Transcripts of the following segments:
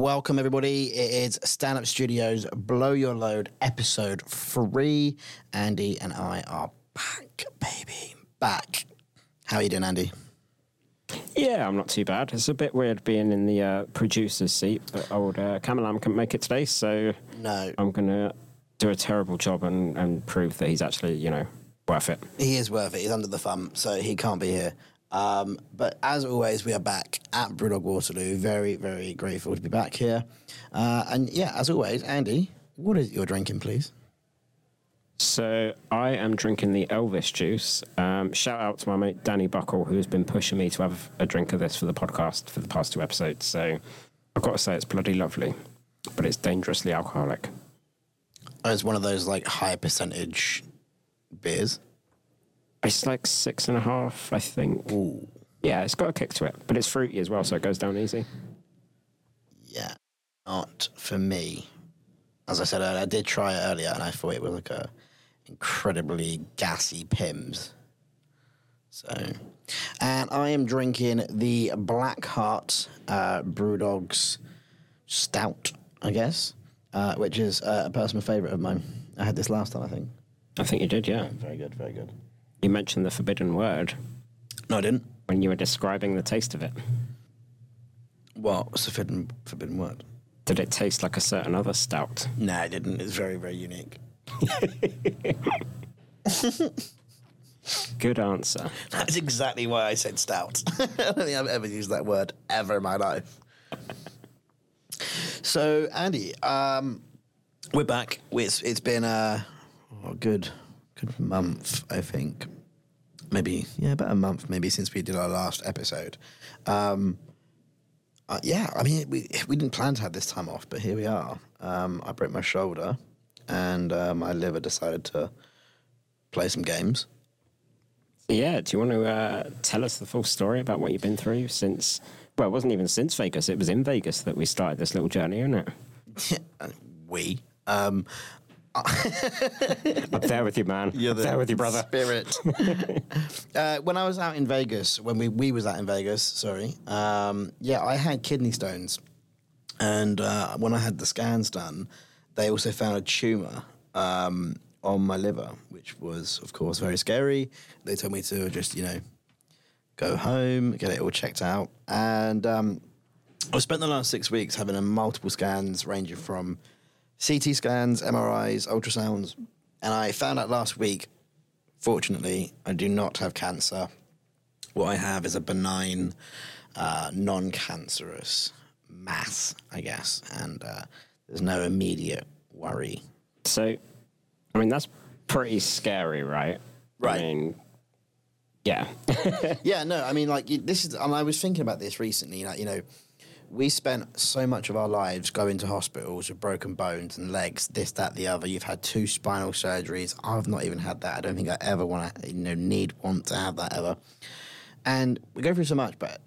Welcome, everybody. It is Stand Up Studios Blow Your Load episode three. Andy and I are back, baby. Back. How are you doing, Andy? Yeah, I'm not too bad. It's a bit weird being in the uh, producer's seat, but old uh, Cameron couldn't make it today, so No. I'm going to do a terrible job and, and prove that he's actually, you know, worth it. He is worth it. He's under the thumb, so he can't be here. Um, but as always, we are back at Brewdog Waterloo. Very, very grateful to be back here. Uh, and yeah, as always, Andy, what is your drinking, please? So I am drinking the Elvis juice. Um, shout out to my mate Danny Buckle, who's been pushing me to have a drink of this for the podcast for the past two episodes. So I've got to say it's bloody lovely, but it's dangerously alcoholic. Oh, it's one of those like high percentage beers. It's like six and a half, I think. Yeah, it's got a kick to it, but it's fruity as well, so it goes down easy. Yeah, not for me. As I said earlier, I did try it earlier, and I thought it was like a incredibly gassy Pimm's. So, and I am drinking the Black Heart uh, Brewdog's Stout, I guess, uh, which is uh, a personal favourite of mine. I had this last time, I think. I think you did, yeah. Very good, very good. You mentioned the forbidden word No, I didn't. when you were describing the taste of it. What? What's the forbidden, forbidden word? Did it taste like a certain other stout? No, I didn't. It's very, very unique. Good answer. That's exactly why I said stout. I don't think I've ever used that word ever in my life. So, Andy, um, we're back. It's it's been a, a good good month, I think. Maybe yeah, about a month maybe since we did our last episode. Um, uh, yeah, I mean we we didn't plan to have this time off, but here we are. Um, I broke my shoulder, and uh, my liver decided to play some games. Yeah, do you want to uh, tell us the full story about what you've been through since? Well, it wasn't even since Vegas. It was in Vegas that we started this little journey, isn't it? we. Um, I'm there with you, man. I'm there with you, brother. Spirit. uh, when I was out in Vegas, when we we was out in Vegas, sorry. Um, yeah, I had kidney stones, and uh, when I had the scans done, they also found a tumor um, on my liver, which was, of course, very scary. They told me to just, you know, go home, get it all checked out, and um, I spent the last six weeks having a multiple scans ranging from CT scans, MRIs, ultrasounds, and I found out last week, fortunately, I do not have cancer. What I have is a benign, uh, non cancerous mass, I guess, and uh, there's no immediate worry. So, I mean, that's pretty scary, right? Right. I mean, yeah. yeah, no, I mean, like you- this is, and I was thinking about this recently. Like, you know, we spent so much of our lives going to hospitals with broken bones and legs, this, that, the other. You've had two spinal surgeries. I've not even had that. I don't think I ever want to, you know, need, want to have that ever. And we go through so much, but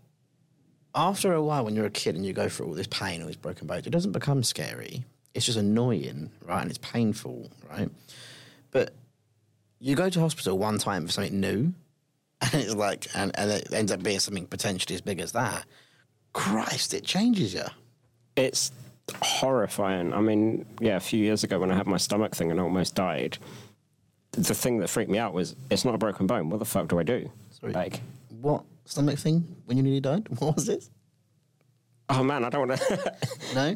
after a while, when you're a kid and you go through all this pain, all these broken bones, it doesn't become scary. It's just annoying, right? And it's painful, right? But you go to hospital one time for something new, and it's like, and, and it ends up being something potentially as big as that. Christ, it changes you. it's horrifying. I mean, yeah, a few years ago when I had my stomach thing and I almost died, the thing that freaked me out was it's not a broken bone. What the fuck do I do? Sorry. Like, What stomach thing when you nearly died? What was this? oh man, I don't want to. No,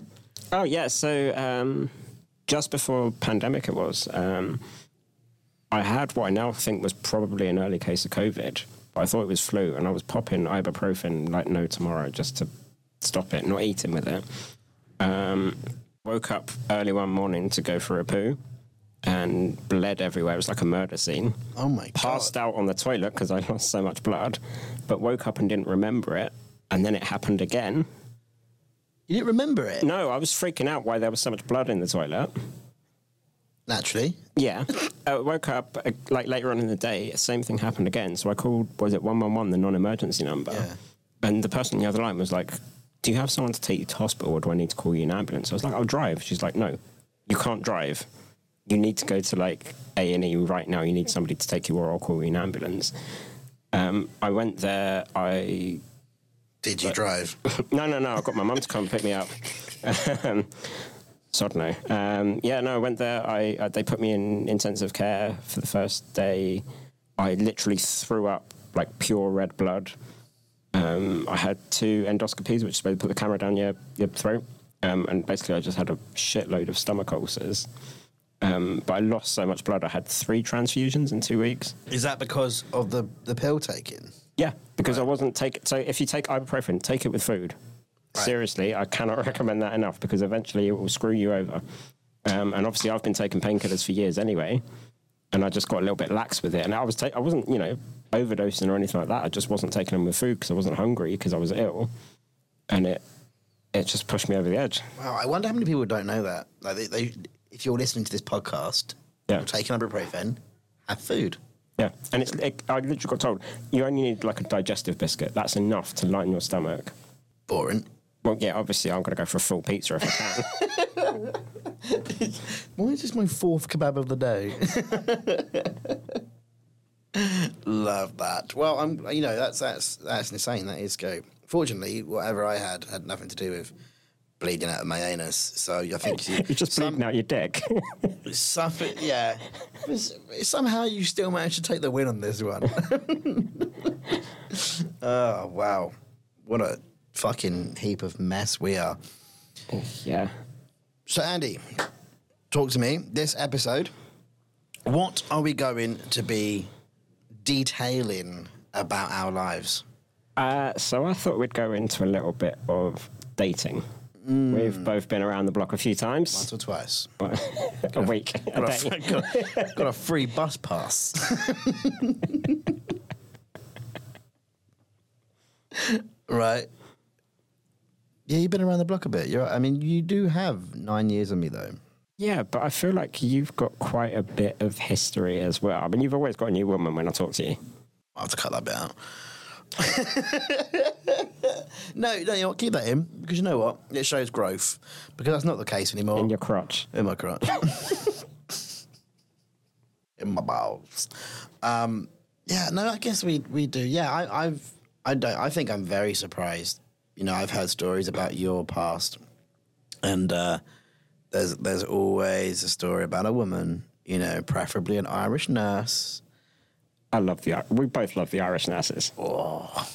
oh yeah, so um, just before pandemic, it was. Um, I had what I now think was probably an early case of COVID, but I thought it was flu, and I was popping ibuprofen like no tomorrow just to stop it, not eating with it. Um, woke up early one morning to go for a poo, and bled everywhere. It was like a murder scene. oh my Passed god! out on the toilet because I lost so much blood, but woke up and didn't remember it. And then it happened again. You didn't remember it No, I was freaking out why there was so much blood in the toilet. Naturally. Yeah. I woke up uh, like later on in the day, same thing happened again. So I called, was it 111, the non emergency number? Yeah. And the person on the other line was like, Do you have someone to take you to hospital or do I need to call you an ambulance? I was like, I'll drive. She's like, No, you can't drive. You need to go to like A and E right now. You need somebody to take you, or I'll call you an ambulance. Um, I went there. I Did you drive? no, no, no. I got my mum to come pick me up. Um, Sod no. Um, yeah, no, I went there. I, I they put me in intensive care for the first day. I literally threw up like pure red blood. Um, I had two endoscopies, which is where they put the camera down your, your throat. Um, and basically, I just had a shitload of stomach ulcers. Um, but I lost so much blood. I had three transfusions in two weeks. Is that because of the, the pill taking? Yeah, because I wasn't taking. So if you take ibuprofen, take it with food. Right. Seriously, I cannot recommend that enough because eventually it will screw you over. Um, and obviously, I've been taking painkillers for years anyway, and I just got a little bit lax with it. And I was, ta- I wasn't, you know, overdosing or anything like that. I just wasn't taking them with food because I wasn't hungry because I was ill, and it, it just pushed me over the edge. Wow, I wonder how many people don't know that. Like, they, they, if you're listening to this podcast, Yeah. you're taking ibuprofen, have food. Yeah, and it's. It, I literally got told you only need like a digestive biscuit. That's enough to lighten your stomach. Boring. Well, yeah, obviously I'm going to go for a full pizza if I can. Why is this my fourth kebab of the day? Love that. Well, I'm. You know, that's that's that's insane. That is go. Fortunately, whatever I had had nothing to do with bleeding out of my anus. So I think you, You're just some- bleeding out your dick. Yeah. Somehow you still managed to take the win on this one. oh wow, what a fucking heap of mess we are. yeah. So Andy, talk to me. This episode, what are we going to be detailing about our lives? Uh, so I thought we'd go into a little bit of dating. We've both been around the block a few times. Once or twice. a week. Got a, day. got, got a free bus pass. right. Yeah, you've been around the block a bit. You're, I mean, you do have nine years on me, though. Yeah, but I feel like you've got quite a bit of history as well. I mean, you've always got a new woman when I talk to you. I'll have to cut that bit out. no, no, you know what? Keep that in because you know what? It shows growth because that's not the case anymore. In your crotch. In my crotch. in my bowels. Um, yeah, no, I guess we we do. Yeah, I, I've I don't. I think I'm very surprised. You know, I've heard stories about your past, and uh, there's there's always a story about a woman. You know, preferably an Irish nurse. I love the. We both love the Irish nurses. Oh.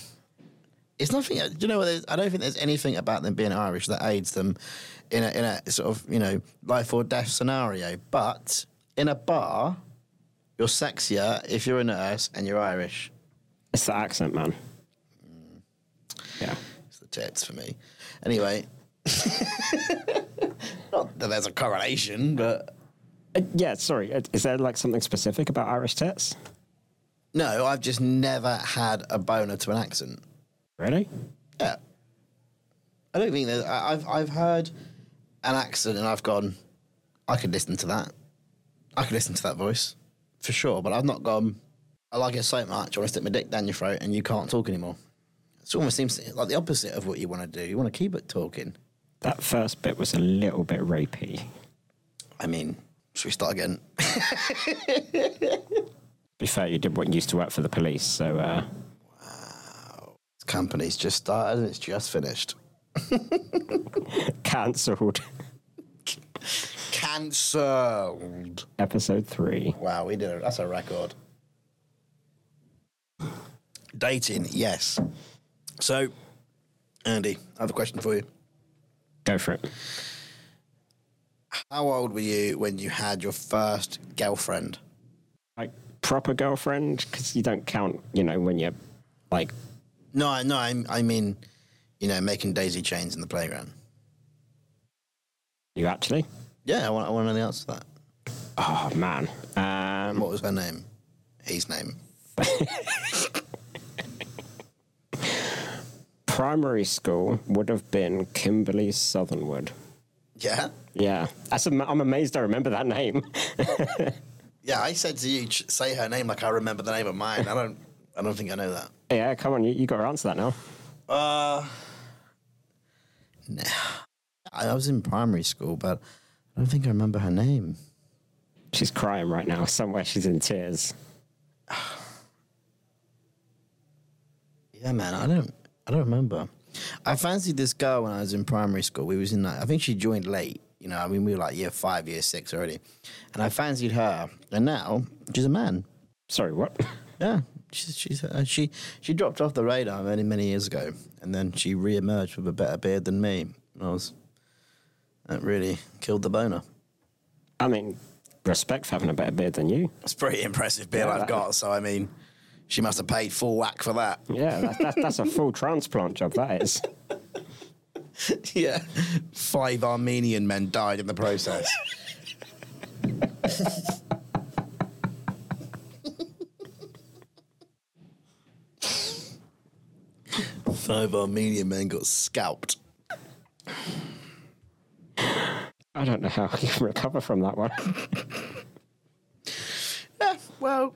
It's nothing. Do you know what? I don't think there's anything about them being Irish that aids them in a in a sort of you know life or death scenario. But in a bar, you're sexier if you're a nurse and you're Irish. It's the accent, man. Yeah. It's tits for me. Anyway, not that there's a correlation, but Uh, yeah. Sorry. uh, Is there like something specific about Irish tits? no, I've just never had a boner to an accent. Really? Yeah. I don't think there's. I- I've I've heard an accent and I've gone. I could listen to that. I could listen to that voice for sure, but I've not gone. I like it so much. I want to stick my dick down your throat and you can't talk anymore. It almost seems like the opposite of what you want to do. You want to keep it talking. That first bit was a little bit rapey. I mean, should we start again? Be fair, you did what you used to work for the police, so uh, Wow. This company's just started and it's just finished. cancelled. Cancelled. Episode three. Wow, we did it. That's a record. Dating, yes. So, Andy, I have a question for you. Go for it. How old were you when you had your first girlfriend? Like proper girlfriend, because you don't count, you know, when you're like No, no, I, I mean, you know, making daisy chains in the playground. you actually. Yeah, I want, I want to know the answer to that. Oh man. Um, What was her name? His name. primary school would have been Kimberly Southernwood. Yeah? Yeah, that's I'm amazed I remember that name. Yeah, I said to you, say her name like I remember the name of mine. I don't, I don't think I know that. yeah, come on, you, you got to answer that now. Uh, nah. I was in primary school, but I don't think I remember her name. She's crying right now. Somewhere she's in tears. Yeah, man, I don't, I don't remember. I fancied this girl when I was in primary school. We was in that. I think she joined late. You know, I mean, we were like year five, year six already, and I fancied her. And now she's a man. Sorry, what? Yeah, she's, she's uh, she she dropped off the radar many many years ago, and then she re-emerged with a better beard than me. I was that really killed the boner. I mean, respect for having a better beard than you. It's pretty impressive beard Yeah, I've that- got. So I mean, she must have paid full whack for that. Yeah, that's, that's, that's a full transplant job, that is. yeah, five Armenian men died in the process. Five Armenian men got scalped. I don't know how you can recover from that one. Yeah, well,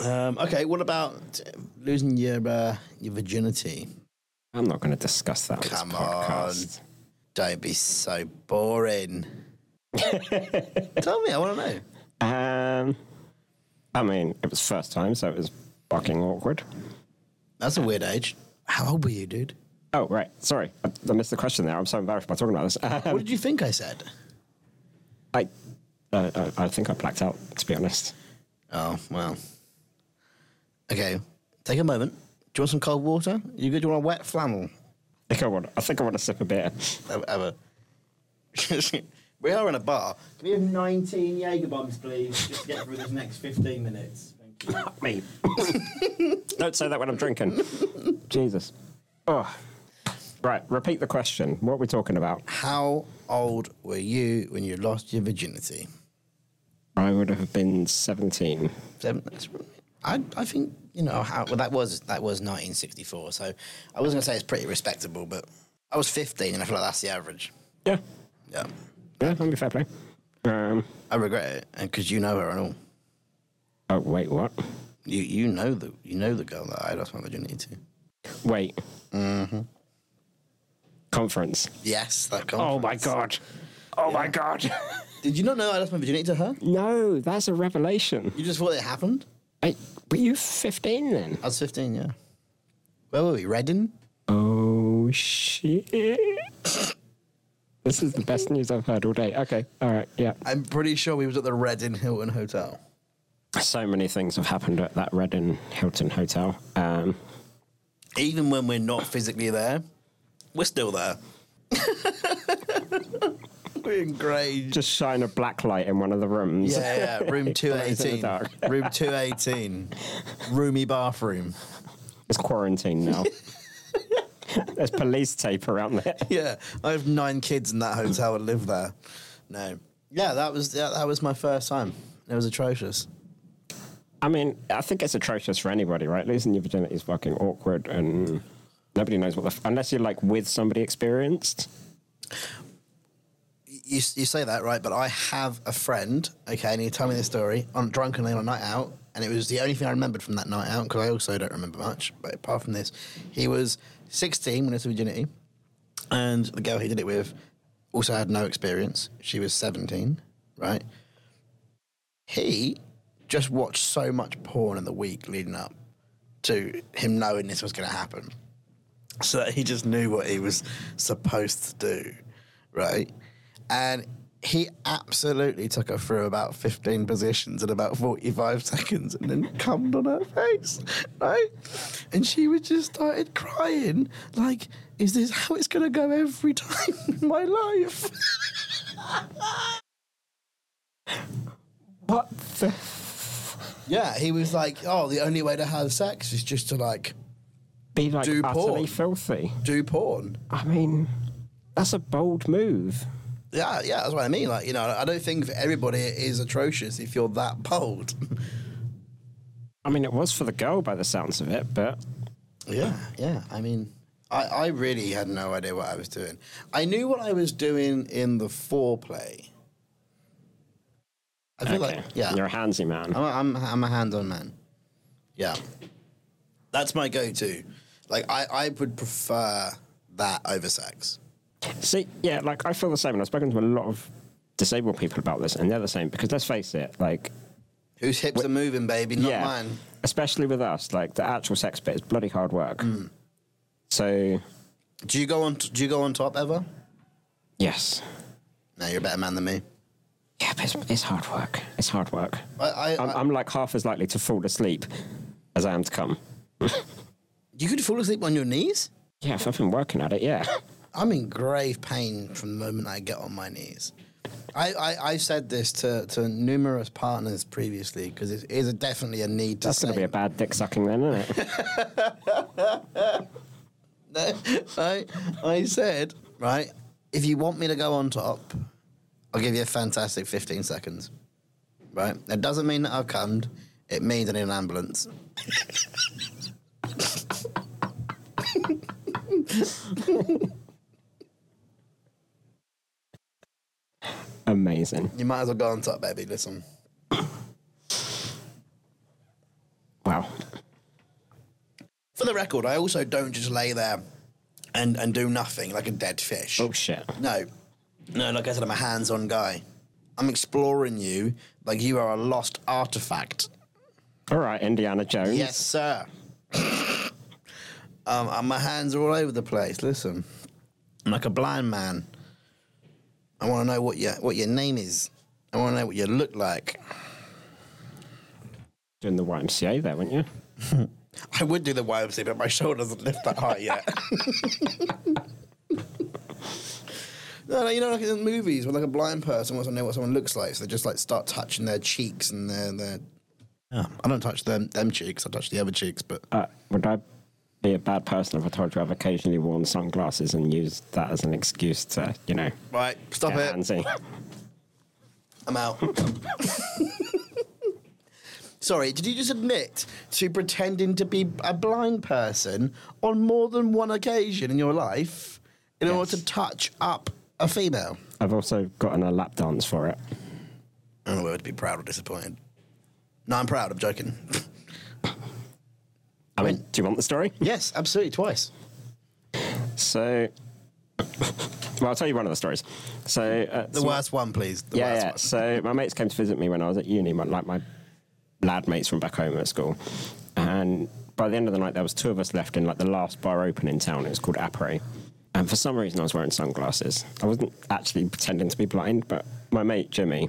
um, okay. What about losing your uh, your virginity? I'm not going to discuss that on Come on. podcast. Don't be so boring. Tell me, I want to know. Um, I mean, it was first time, so it was fucking awkward. That's a weird age. How old were you, dude? Oh, right. Sorry. I, I missed the question there. I'm so embarrassed by talking about this. Um, What did you think I said? I, uh, I, I think I blacked out, to be honest. Oh, well. Okay, take a moment. Do you want some cold water? You good? Do you want a wet flannel? I think I want, I think I want to sip a beer. Have, have we are in a bar. Can we have 19 Jaeger bombs, please, just to get through this next 15 minutes? Thank you. Me. Don't say that when I'm drinking. Jesus. Oh. Right, repeat the question. What are we talking about? How old were you when you lost your virginity? I would have been 17. Seven. that's- I, I think you know how well that was that was 1964. So I was gonna say it's pretty respectable, but I was 15, and I feel like that's the average. Yeah. Yeah, Yeah, that'd be fair play. Um, I regret it, and because you know her and all. oh, wait, what? You you know the you know the girl that I lost my virginity to. Wait. Mhm. Conference. Yes, that. Oh my god. Oh my god. Did you not know I lost my virginity to her? no, that's a revelation. You just thought it happened? I, were you 15 then? I was 15. Yeah. Where were we? Reading? Oh shit. this is the best news I've heard all day. Okay, all right, yeah. I'm pretty sure we was at the Reading Hilton Hotel. So many things have happened at that Reading Hilton Hotel. Um, Even when we're not physically there, we're still there. Grange. just shine a black light in one of the rooms. Yeah, yeah, room Blaze in the 218. room 218. Roomy bathroom. It's quarantine now. There's police tape around there. Yeah, I have nine kids in that hotel and live there. No. Yeah, that was yeah, that was my first time. It was atrocious. I mean, I think it's atrocious for anybody, right? Losing your virginity is fucking awkward, and nobody knows what the f- unless you're like with somebody experienced. You, you say that right, but I have a friend. Okay, and he told me this story on drunkenly on a night out, and it was the only thing I remembered from that night out because I also don't remember much. But apart from this, he was 16 when he was virginity, and the girl he did it with also had no experience. She was 17, right? He just watched so much porn in the week leading up to him knowing this was going to happen. So that he just knew what he was supposed to do, right? And he absolutely took her through about 15 positions in about 45 seconds and then cummed on her face, right? And she was just started crying, like, is this how it's going to go every time in my life? What the? Yeah, he was like, oh, the only way to have sex is just to, like, Be like Do utterly porn. filthy. do porn. I mean, that's a bold move. Yeah, yeah, that's what I mean. Like, you know, I don't think for everybody it is atrocious if you're that bold. I mean, it was for the girl by the sounds of it, but Yeah, yeah. I mean, I, I really had no idea what I was doing. I knew what I was doing in the foreplay. I feel okay. like, yeah, you're a handsy man. I'm a, I'm, I'm a hands-on man. Yeah, that's my go-to. Like, I, I would prefer that over sex. See, yeah, like I feel the same, and I've spoken to a lot of disabled people about this, and they're the same because let's face it, like Whose hips are moving, baby? Not yeah, mine. especially with us, like the actual sex bit is bloody hard work. Mm. So Do you go on? Do you go on top ever? Yes. No, you're a better man than me. Yeah, but it's, it's hard work. It's hard work. I, I, I'm, I, I'm like half as likely to fall asleep as I am to come. you could fall asleep on your knees. Yeah, if I've been working at it, yeah. I'm in grave pain from the moment I get on my knees. I, I, I said this to, to numerous partners previously because it is definitely a need to That's going to be a bad dick sucking then, isn't it? I, I said, right, if you want me to go on top, I'll give you a fantastic 15 seconds. Right? That doesn't mean that I've come. It means I need an ambulance. Amazing. You might as well go on top, baby. Listen. Wow. For the record, I also don't just lay there and, and do nothing like a dead fish. Oh, shit. No. No, like I said, I'm a hands on guy. I'm exploring you like you are a lost artifact. All right, Indiana Jones. Yes, sir. um, and my hands are all over the place. Listen, I'm like a blind man. I want to know what your what your name is. I want to know what you look like. Doing the YMCA there, weren't you? I would do the YMCA, but my shoulder doesn't lift that high yet. no, no, you know, like in movies where like a blind person wants to know what someone looks like, so they just like start touching their cheeks and their their. Yeah, I don't touch them them cheeks. I touch the other cheeks, but Uh, would I be a bad person if I told you I've occasionally worn sunglasses and used that as an excuse to, you know, right, stop it. handsy? I'm out. Sorry, did you just admit to pretending to be a blind person on more than one occasion in your life in order to touch up a female? I've also gotten a lap dance for it. I don't know whether to be proud or disappointed. No, I'm proud. I'm joking. I mean, do you want the story? yes, absolutely, twice. So, well, I'll tell you one of the stories. So, uh, The so- worst one, please. The yeah, worst yeah. one. So my mates came to visit me when I was at uni, my- like my lad mates from back home at school. And by the end of the night, there was two of us left in like the last bar open in town. It was called Apre. And for some reason, I was wearing sunglasses. I wasn't actually pretending to be blind, but my mate Jimmy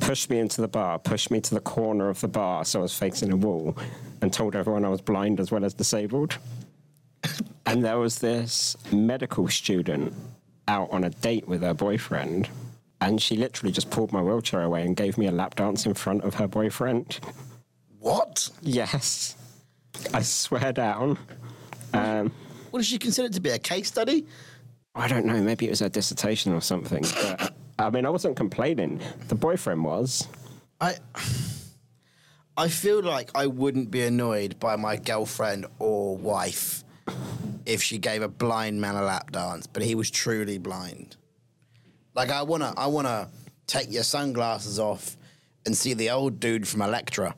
pushed me into the bar, pushed me to the corner of the bar so I was facing a wall, and told everyone I was blind as well as disabled. and there was this medical student out on a date with her boyfriend, and she literally just pulled my wheelchair away and gave me a lap dance in front of her boyfriend. What? Yes, I swear down. Um, What does she consider it to be? A case study? I don't know, maybe it was a dissertation or something. But I mean, I wasn't complaining. The boyfriend was. I I feel like I wouldn't be annoyed by my girlfriend or wife if she gave a blind man a lap dance, but he was truly blind. Like I wanna I wanna take your sunglasses off and see the old dude from Electra.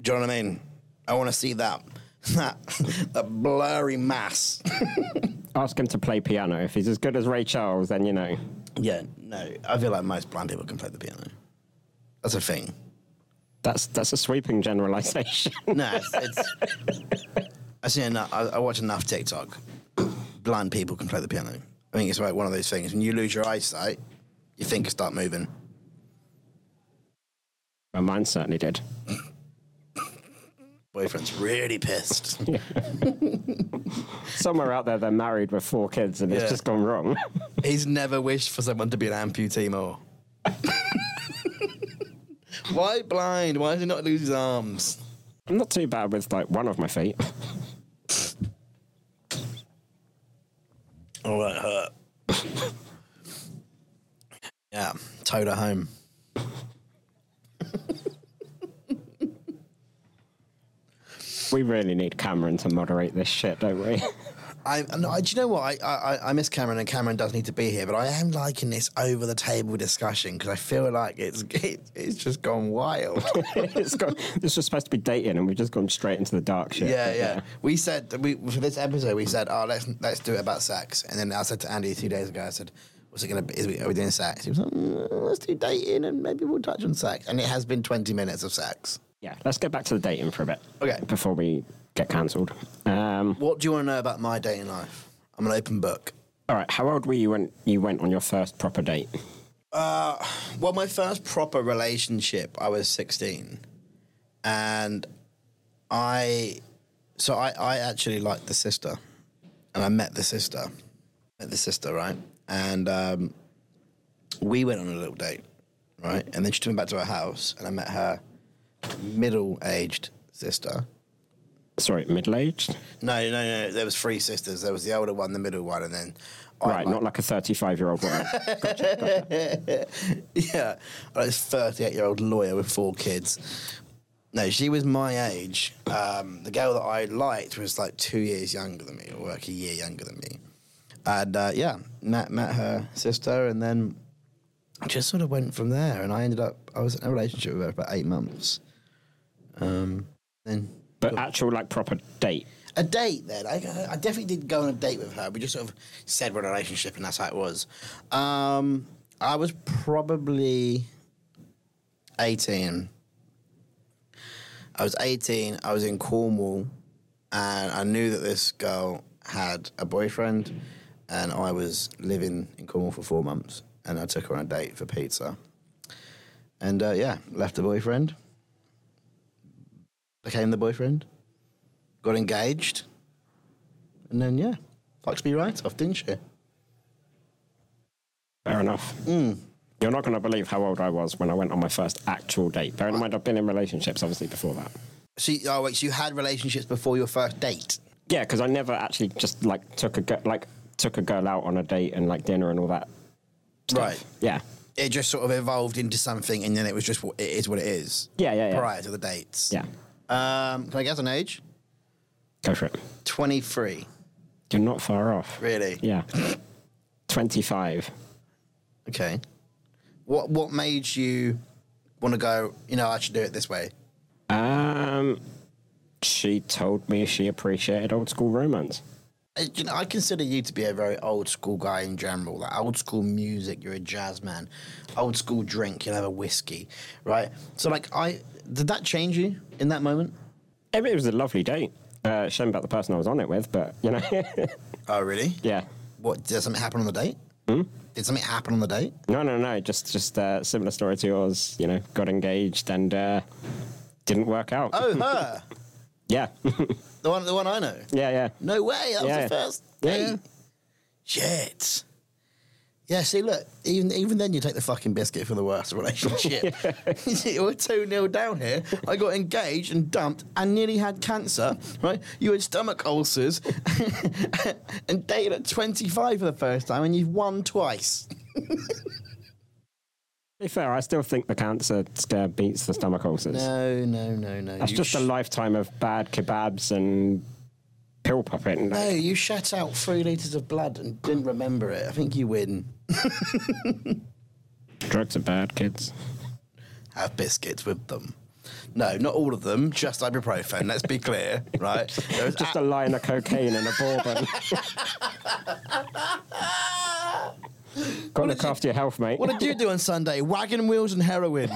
Do you know what I mean? I wanna see that that that blurry mass. Ask him to play piano. If he's as good as Ray Charles, then you know. Yeah, no. I feel like most blind people can play the piano. That's a thing. That's that's a sweeping generalization. No, it's, it's I see enough. I, I watch enough TikTok. Blind people can play the piano. I think it's like one of those things. When you lose your eyesight, your fingers start moving. well, mine certainly did. Boyfriend's really pissed. Somewhere out there, they're married with four kids, and Yeah. it's just gone wrong. He's never wished for someone to be an amputee more. Why blind? Why does he not lose his arms? I'm not too bad with like one of my feet. Oh, that hurt. yeah, towed her home. We really need Cameron to moderate this shit, don't we? I, no, I, do you know what? I, I, I miss Cameron, and Cameron does need to be here, but I am liking this over the table discussion because I feel like it's it, it's just gone wild. it's got, this was supposed to be dating, and we've just gone straight into the dark shit. yeah, But, yeah. We said we for this episode we said, oh, let's let's do it about sex, and then I said to Andy two days ago, I said, what's it going to be? Is we, are we doing sex? He was like, mm, let's do dating, and maybe we'll touch on sex. And it has been twenty minutes of sex. Yeah, let's get back to the dating for a bit. Okay. Before we get cancelled. Um, What do you want to know about my dating life? I'm an open book. All right. How old were you when you went on your first proper date? Well, my first proper relationship, I was 16. And I, so I, I actually liked the sister. And I met the sister. Met the sister, right? And um, we went on a little date, right? And then she took me back to her house and I met her middle aged sister. Sorry, middle aged. No, no, no. There was three sisters. There was the older one, the middle one, and then I Right, not like a thirty-five-year-old woman. Yeah, like this 38 year old lawyer with four kids. No, she was my age. Um, the girl that I liked was like two years younger than me, or like a year younger than me. And uh, yeah, met met her sister, and then just sort of went from there. And I ended up, I was in a relationship with her for about eight months. Um, then but actual like proper date. a date then. I, I definitely did go on a date with her. We just sort of said we're in a relationship, and that's how it was. Um, I was probably 18. I was 18. I was in Cornwall, and I knew that this girl had a boyfriend, and I was living in Cornwall for four months, and I took her on a date for pizza. And uh, yeah, left the boyfriend, became the boyfriend, got engaged, and then yeah, fucked me right off, didn't she? Fair enough. Hmm. You're not going to believe how old I was when I went on my first actual date. Bearing in mind, I've been in relationships obviously before that. So, you- oh wait, so you had relationships before your first date? Yeah, because I never actually just like took a girl, like took a girl out on a date and like dinner and all that. stuff. Right. Yeah. It just sort of evolved into something, and then it was just it is what it is. Yeah, yeah, yeah. Prior to the dates. Yeah. Um, can I guess an age? Go for it. Twenty-three. You're not far off. Really? Yeah. Twenty-five. Okay. What What made you want to go? You know, I should do it this way. Um, she told me she appreciated old school romance. Uh, You know, I consider you to be a very old school guy in general. Like old school music, you're a jazz man. Old school drink, you'll have a whiskey, right? So, like, I did that change you in that moment? I mean, it was a lovely date. Uh, shame about the person I was on it with, but you know, Oh, really? yeah. What did something happen on the date? Hmm? Did something happen on the date? No, no, no. Just, just uh, similar story to yours. You know, got engaged and uh, didn't work out. Oh, her, Yeah, the one, the one I know. yeah, yeah. No way, that was Yeah. the first Yeah, date. yeah. Shit. Yeah, see, look, even even then you take the fucking biscuit for the worst relationship. We're 2 0 down here. I got engaged and dumped and nearly had cancer, right? You had stomach ulcers and dated at 25 for the first time and you've won twice. To be fair, I still think the cancer scare beats the stomach ulcers. No, no, no, no. That's you just a lifetime of bad kebabs and pill popping. No, you shut out three litres of blood and didn't remember it. I think you win. Drugs are bad, kids. have biscuits with them. No, not all of them, just ibuprofen. Let's be clear, right? There was Just a line of cocaine and a bourbon. Got to look after your health, mate. What did you do on Sunday? Wagon wheels and heroin.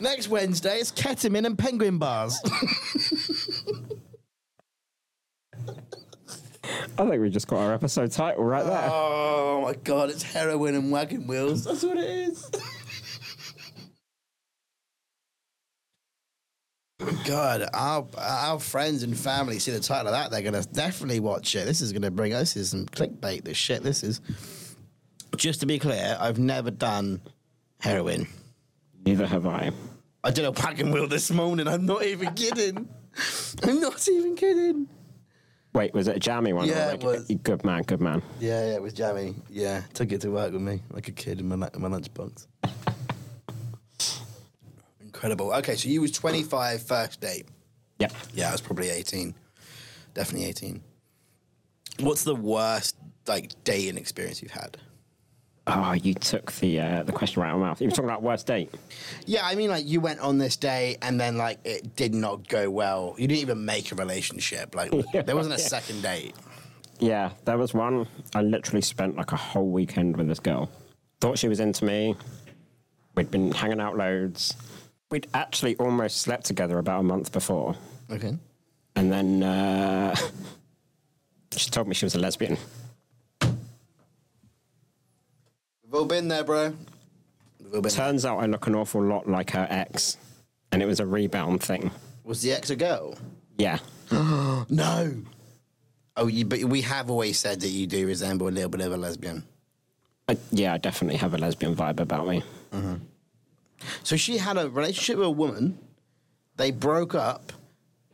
Next Wednesday, it's ketamine and penguin bars. I think we just got our episode title right there. oh my god, it's heroin and wagon wheels. That's what it is. God, our our friends and family see the title of that, they're gonna definitely watch it. This is gonna bring us this is some clickbait. This shit. This is just to be clear. I've never done heroin. Neither have I. I did a wagon wheel this morning. I'm not even kidding. I'm not even kidding. Wait, was it a jammy one? Yeah, a it was. Good man, good man. Yeah, yeah, it was jammy. Yeah, took it to work with me like a kid in my in my lunchbox. Incredible. Okay, so you was 25 first date. Yep. Yeah, I was probably 18. Definitely 18. What's the worst like dating experience you've had? Oh, you took the uh, the question right out of my mouth. You were talking about worst date. Yeah, I mean, like you went on this date and then like it did not go well. You didn't even make a relationship. Like there wasn't a Yeah. second date. Yeah, there was one. I literally spent like a whole weekend with this girl. Thought she was into me. We'd been hanging out loads. We'd actually almost slept together about a month before. Okay. And then uh, she told me she was a lesbian. We've all been there, bro. We've all been there. Bro. Turns out I look an awful lot like her ex, and it was a rebound thing. Was the ex a girl? Yeah. No. Oh, you, but we have always said that you do resemble a little bit of a lesbian. I, yeah, I definitely have a lesbian vibe about me. Mm-hmm. So she had a relationship with a woman. They broke up,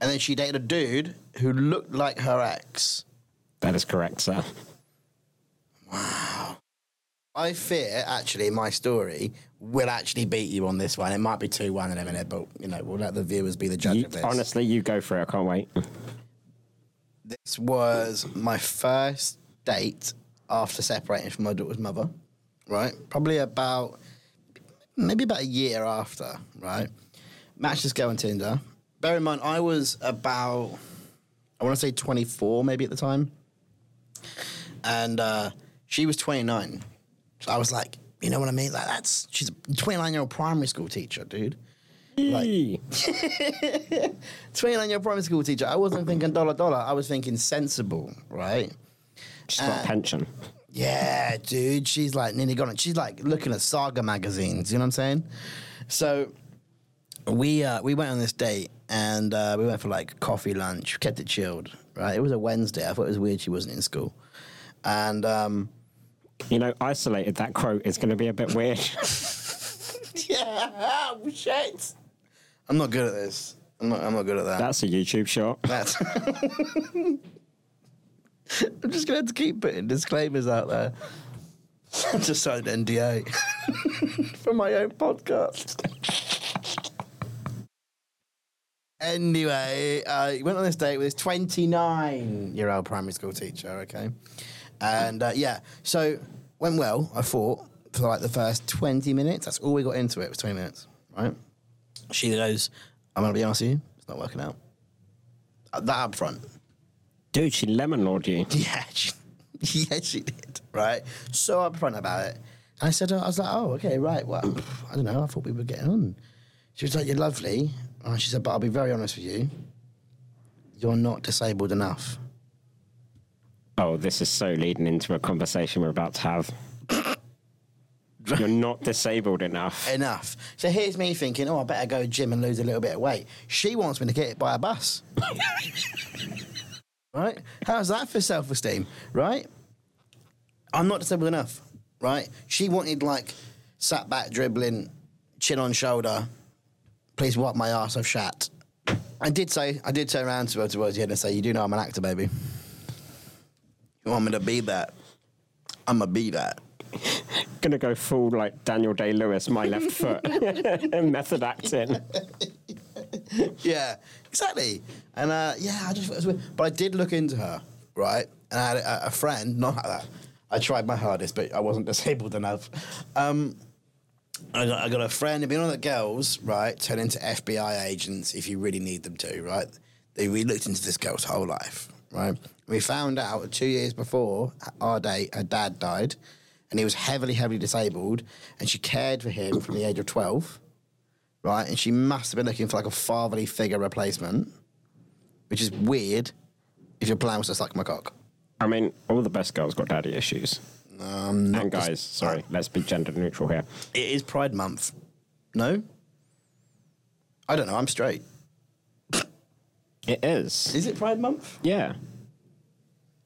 and then she dated a dude who looked like her ex. That is correct, sir. I fear, actually, my story will actually beat you on this one. It might be 2 1 in a minute, but, you know, we'll let the viewers be the judge You, of this. honestly, you go for it. I can't wait. This was my first date after separating from my daughter's mother, right? Probably about, maybe about a year after, right? Matched this girl on Tinder. Bear in mind, I was about, I want to say 24 maybe at the time. And uh, she was 29. So I was like, you know what I mean? Like, that's, she's a 29 year old primary school teacher, dude. Yee. 29 year old primary school teacher. I wasn't thinking dollar dollar. I was thinking sensible, right? She's got a pension. Yeah, dude. She's like nearly gone. She's like looking at Saga magazines. You know what I'm saying? So we uh, we went on this date and uh, we went for like coffee lunch. Kept it chilled, right? It was a Wednesday. I thought it was weird she wasn't in school, and um, You know, isolated that quote is going to be a bit weird. yeah, oh, shit. I'm not good at this. I'm not. I'm not good at that. That's a YouTube shot. That's. I'm just gonna have to keep putting disclaimers out there. I just signed an NDA for my own podcast. anyway, uh, he went on this date with his 29 year old primary school teacher. Okay, and uh, yeah, so went well. I thought for like the first 20 minutes. That's all we got into it. Was 20 minutes, right? She goes, "I'm gonna be honest with you. It's not working out." Uh, That up front. Dude, she lemon lord you. Yeah, she, yeah, she did. Right, so upfront about it. And I said, I was like, oh, okay, right. Well, I don't know. I thought we were getting on. She was like, you're lovely. And she said, but I'll be very honest with you. You're not disabled enough. Oh, this is so leading into a conversation we're about to have. You're not disabled enough. Enough. So here's me thinking, oh, I better go gym and lose a little bit of weight. She wants me to get hit by a bus. right? How's that for self esteem? Right? I'm not disabled enough. Right? She wanted like sat back dribbling, chin on shoulder. Please wipe my ass. I've shat. I did say, I did turn around to her towards the end and say, "You do know I'm an actor, baby. You want me to be that? I'm gonna be that." Gonna go full like Daniel Day Lewis, my left foot, and method acting. yeah, exactly. And uh, yeah, I just. But I did look into her, right? And I had a, a friend, not like that. I tried my hardest, but I wasn't disabled enough. Um, I got, I got a friend, and one of the girls, right, turn into FBI agents if you really need them to, right? They, we looked into this girl's whole life, right? We found out two years before our date, her dad died, and he was heavily, heavily disabled, and she cared for him from the age of 12 right? And she must have been looking for like a fatherly figure replacement, which is weird if your plan was to suck my cock. I mean, all the best girls got daddy issues. Um, And just- guys, sorry, let's be gender neutral here. it is Pride Month. No? I don't know. I'm straight. It is. Is it Pride Month? Yeah.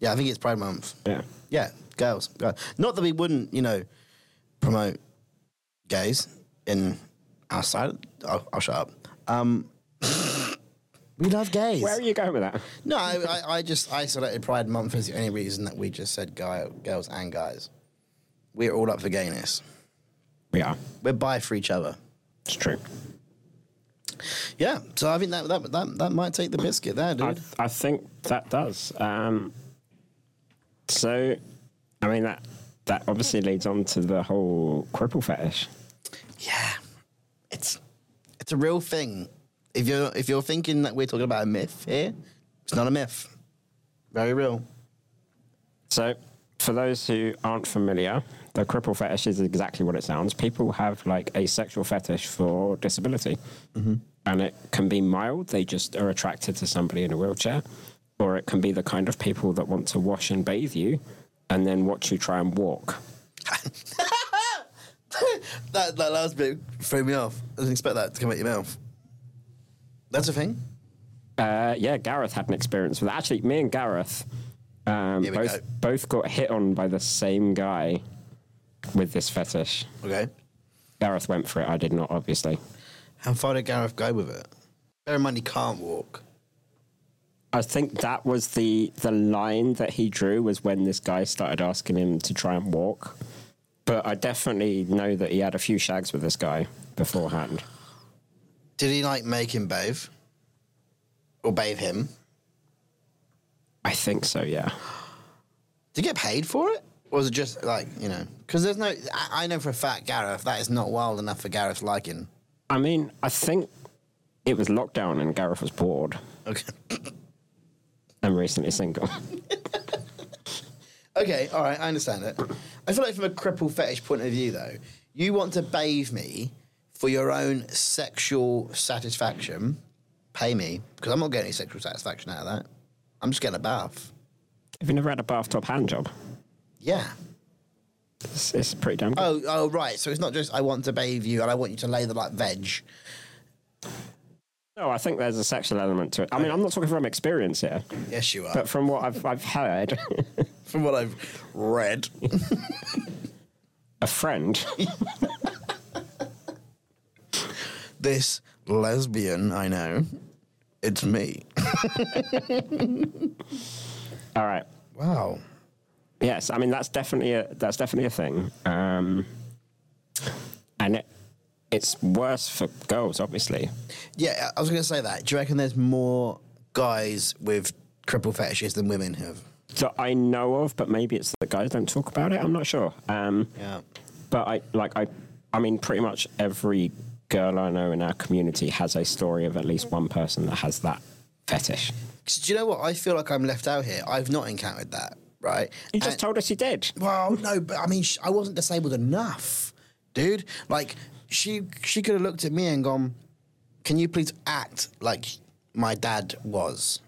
Yeah, I think it's Pride Month. Yeah. Yeah, girls. girls. Not that we wouldn't, you know, promote gays in our side. I'll, I'll shut up. Um, we love gays. Where are you going with that? No, I, I, I just isolated Pride Month as the only reason that we just said guy, girls and guys. We're all up for gayness. We are. We're bi for each other. It's true. Yeah, so I think that that that, that might take the biscuit there, I, dude. I think that does. Um, so, I mean that that obviously leads on to the whole cripple fetish. yeah, it's it's a real thing. If you're if you're thinking that we're talking about a myth here, it's not a myth. Very real. So, for those who aren't familiar, the cripple fetish is exactly what it sounds. People have like a sexual fetish for disability, and it can be mild. They just are attracted to somebody in a wheelchair, or it can be the kind of people that want to wash and bathe you, and then watch you try and walk. that, that last bit threw me off. I didn't expect that to come out your mouth. That's a thing? Uh, yeah, Gareth had an experience with it. Actually, me and Gareth um, both go. both got hit on by the same guy with this fetish. Okay. Gareth went for it. I did not, obviously. How far did Gareth go with it? Bear in mind he can't walk. I think that was the the line that he drew was when this guy started asking him to try and walk. But I definitely know that he had a few shags with this guy beforehand. Did he like make him bathe? Or bathe him? I think so, yeah. Did he get paid for it? Or was it just like, you know? Because there's no. I, I know for a fact Gareth, that is not wild enough for Gareth's liking. I mean, I think it was lockdown and Gareth was bored Okay. I'm recently single. Okay, all right, I understand it. I feel like from a cripple fetish point of view, though, you want to bathe me for your own sexual satisfaction. Pay me because I'm not getting any sexual satisfaction out of that. I'm just getting a bath. Have you never had a bathtub hand job? Yeah. It's, it's pretty damn good. Oh, oh, right. So it's not just I want to bathe you and I want you to lay the like veg. No, I think there's a sexual element to it. I mean, I'm not talking from experience here, Yes, you are. but from what I've, I've heard, from what I've read, a friend. this lesbian I know, it's me. All right. Wow. Yes, I mean that's definitely a that's definitely a thing, um, and it, it's worse for girls, obviously. Yeah, I was going to say that. Do you reckon there's more guys with cripple fetishes than women have? So I know of, but maybe it's that guys don't talk about it. I'm not sure. Um, Yeah. but I like I, I mean, pretty much every girl I know in our community has a story of at least one person that has that fetish. Do you know what? I feel like I'm left out here. I've not encountered that, right? You just And- told us you did. Well, no, but I mean, sh- I wasn't disabled enough, dude. Like, she she could have looked at me and gone, "Can you please act like my dad was?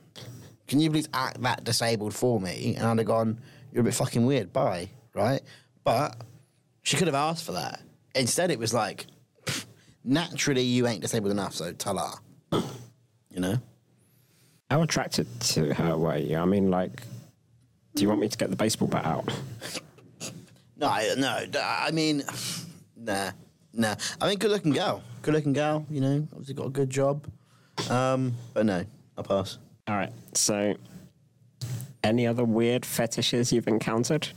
Can you please act that disabled for me?" And I'd have gone, "You're a bit fucking weird, bye." Right? But she could have asked for that. Instead, it was like, naturally, you ain't disabled enough, so tala. You know? How attracted to her were you? I mean, like, do you want me to get the baseball bat out? No, no. I mean, nah, nah. I mean, good looking girl. Good looking girl. You know, obviously got a good job. Um, but no, I'll pass. All right. So, any other weird fetishes you've encountered?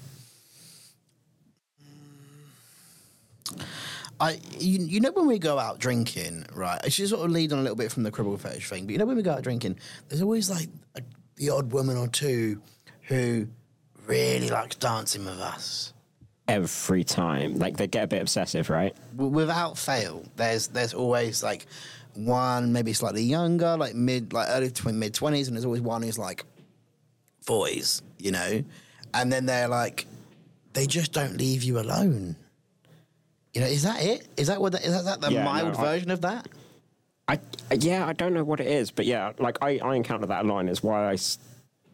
I, you, you know, when we go out drinking, right? I should sort of lead on a little bit from the cribble fetish thing, but you know, when we go out drinking, there's always like a, the odd woman or two who really likes dancing with us. Every time, like they get a bit obsessive, right? W- without fail, there's there's always like one maybe slightly younger, like mid, like early to mid twenties, and there's always one who's like forties, you know, and then they're like, they just don't leave you alone. You know, is that it? Is that what? That, is that the Yeah, no, mild I- version of that? I yeah, I don't know what it is, but yeah, like I, I encountered that a lot, and it's why I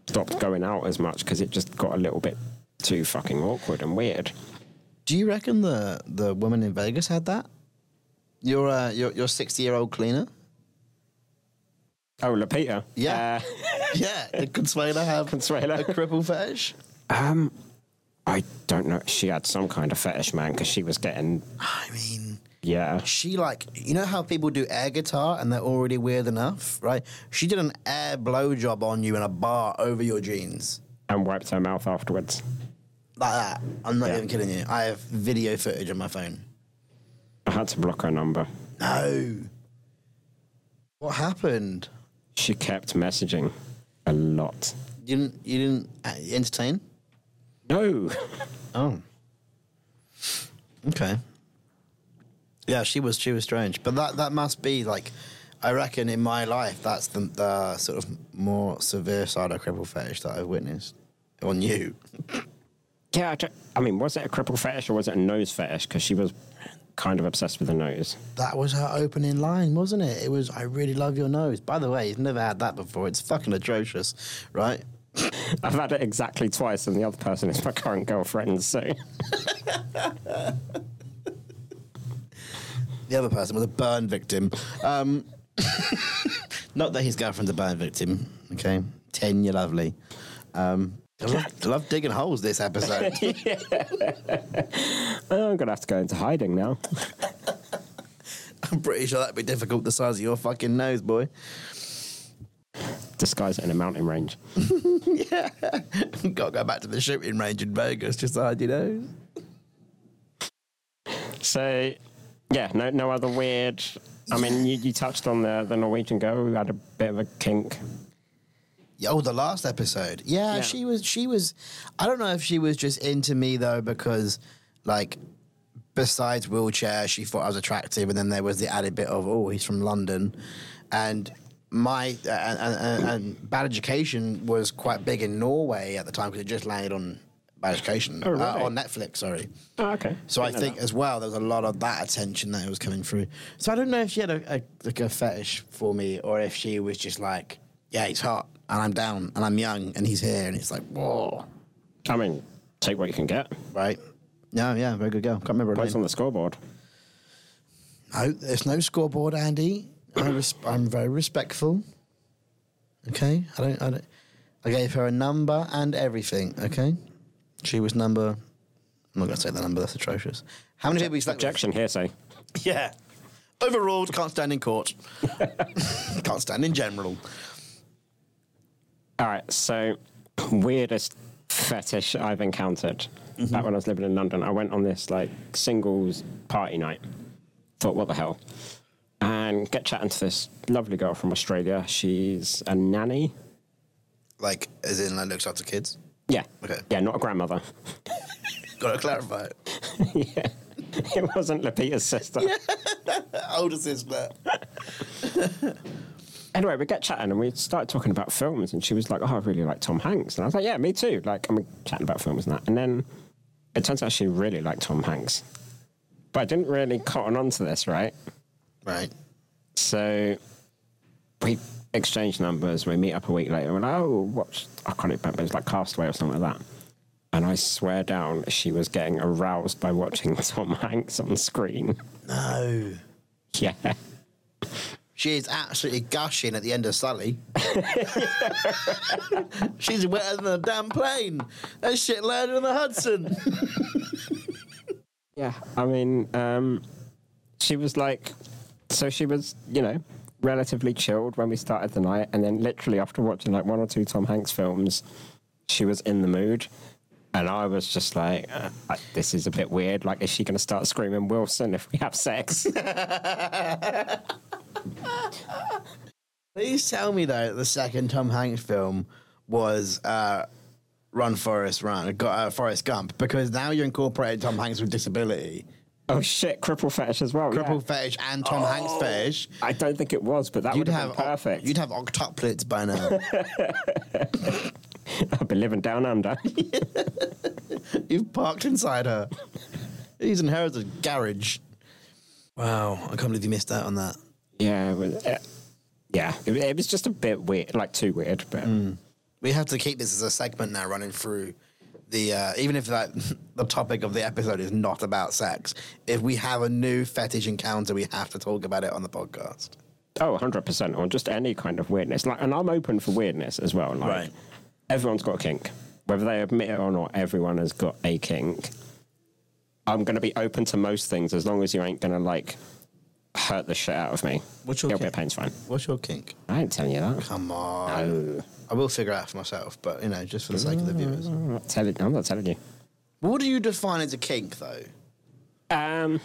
stopped going out as much because it just got a little bit too fucking awkward and weird. Do you reckon the the woman in Vegas had that? Your uh, your your sixty year old cleaner? Oh, Lupita. Yeah. Yeah, did Consuela have Consuela. a cripple fetish? Uh, um, I don't know. She had some kind of fetish, man, because she was getting I mean, yeah. she like you know how people do air guitar and they're already weird enough, right? She did an air blowjob on you in a bar over your jeans. and wiped her mouth afterwards. Like that. I'm not Yeah. even kidding you. I have video footage on my phone. I had to block her number. No. What happened? She kept messaging a lot. You didn't you didn't uh, entertain? No. Oh. Okay. Yeah, she was she was strange, but that that must be like, I reckon in my life that's the, the sort of more severe side of cripple fetish that I've witnessed on you. Yeah, I, I mean, was it a cripple fetish or was it a nose fetish? Because she was kind of obsessed with the nose. That was her opening line, wasn't it? It was, I really love your nose. By the way, he's never had that before. It's fucking atrocious, right? I've had it exactly twice, and the other person is my current girlfriend. So The other person was a burn victim. Um, not that his girlfriend's a burn victim, okay? Tin, you're lovely. Um, I love, I love digging holes this episode. I'm gonna have to go into hiding now. I'm pretty sure that'd be difficult the size of your fucking nose, boy. Disguise it in a mountain range. yeah. Gotta go back to the shooting range in Vegas just to hide your nose. So, yeah, no, no other weird. I mean, you, you touched on the the Norwegian girl who had a bit of a kink. Oh, the last episode. Yeah, Yeah. she was. She was. I don't know if she was just into me though, because like, besides wheelchair, she thought I was attractive, and then there was the added bit of oh, he's from London, and my uh, and, and, and bad education was quite big in Norway at the time because it just landed on bad education Oh, really? uh, on Netflix. Sorry. Oh, okay. So I Didn't think that. as well there was a lot of that attention that was coming through. So I don't know if she had a, a like a fetish for me or if she was just like, yeah, he's hot and I'm down and I'm young and he's here and it's like, whoa, I mean, take what you can get. right? No, yeah, very good girl. Can't remember her Place on the scoreboard. No, there's no scoreboard, Andy. I res- I'm very respectful. Okay, I don't, I don't. I gave her a number and everything. Okay, she was number. I'm not gonna say the number. That's atrocious. How many people you with? Objection, hearsay. Yeah. Overruled, can't stand in court. can't stand in general. All right, so weirdest fetish I've encountered. Mm-hmm. Back when I was living in London, I went on this like singles party night. Thought, what the hell? And get chatting to this lovely girl from Australia. She's a nanny. Like, as in, like, looks after kids. Yeah. Okay. Yeah, not a grandmother. Gotta clarify it. yeah. It wasn't Lupita's sister. Older sister. Anyway, we get chatting and we started talking about films, and she was like, "Oh, I really like Tom Hanks," and I was like, "Yeah, me too." Like, I'm chatting about films and that, and then it turns out she really liked Tom Hanks, but I didn't really cotton on to this, right? Right. So we exchange numbers. We meet up a week later. And we're like, oh, what? I can't remember. It was like Castaway or something like that. And I swear down, she was getting aroused by watching Tom Hanks on screen. No. Yeah. She is absolutely gushing at the end of Sully. She's wetter than a damn plane. That shit landed on the Hudson. Yeah. I mean, um, she was like, so she was, you know, relatively chilled when we started the night. And then literally after watching like one or two Tom Hanks films, she was in the mood. And I was just like, uh, this is a bit weird. Like, is she going to start screaming Wilson if we have sex? Please tell me though, the second Tom Hanks film was uh, Run Forrest Run, got uh, Forrest Gump, because now you're incorporating Tom Hanks with disability, oh shit, cripple fetish as well. cripple yeah. fetish, and Tom Hanks fetish. I don't think it was, but that You'd would have have been perfect. You'd have octuplets by now. I've been living down under. You've parked inside her. He's inherited a garage. Wow, I can't believe you missed out on that. yeah, it was, uh, yeah. It, it was just a bit weird, like too weird. But We have to keep this as a segment now, running through the. Uh, even if like the topic of the episode is not about sex, if we have a new fetish encounter, we have to talk about it on the podcast. oh, 100 percent, or just any kind of weirdness. Like, and I'm open for weirdness as well. Like, Right. everyone's got a kink, whether they admit it or not. Everyone has got a kink. I'm going to be open to most things as long as you ain't going to like hurt the shit out of me. What's your bit kink? of pain's fine. What's your kink? I ain't telling you that. Come on. No. I will figure it out for myself, but you know, just for the sake of the viewers. I'm not telling, I'm not telling you. What do you define as a kink, though? Um,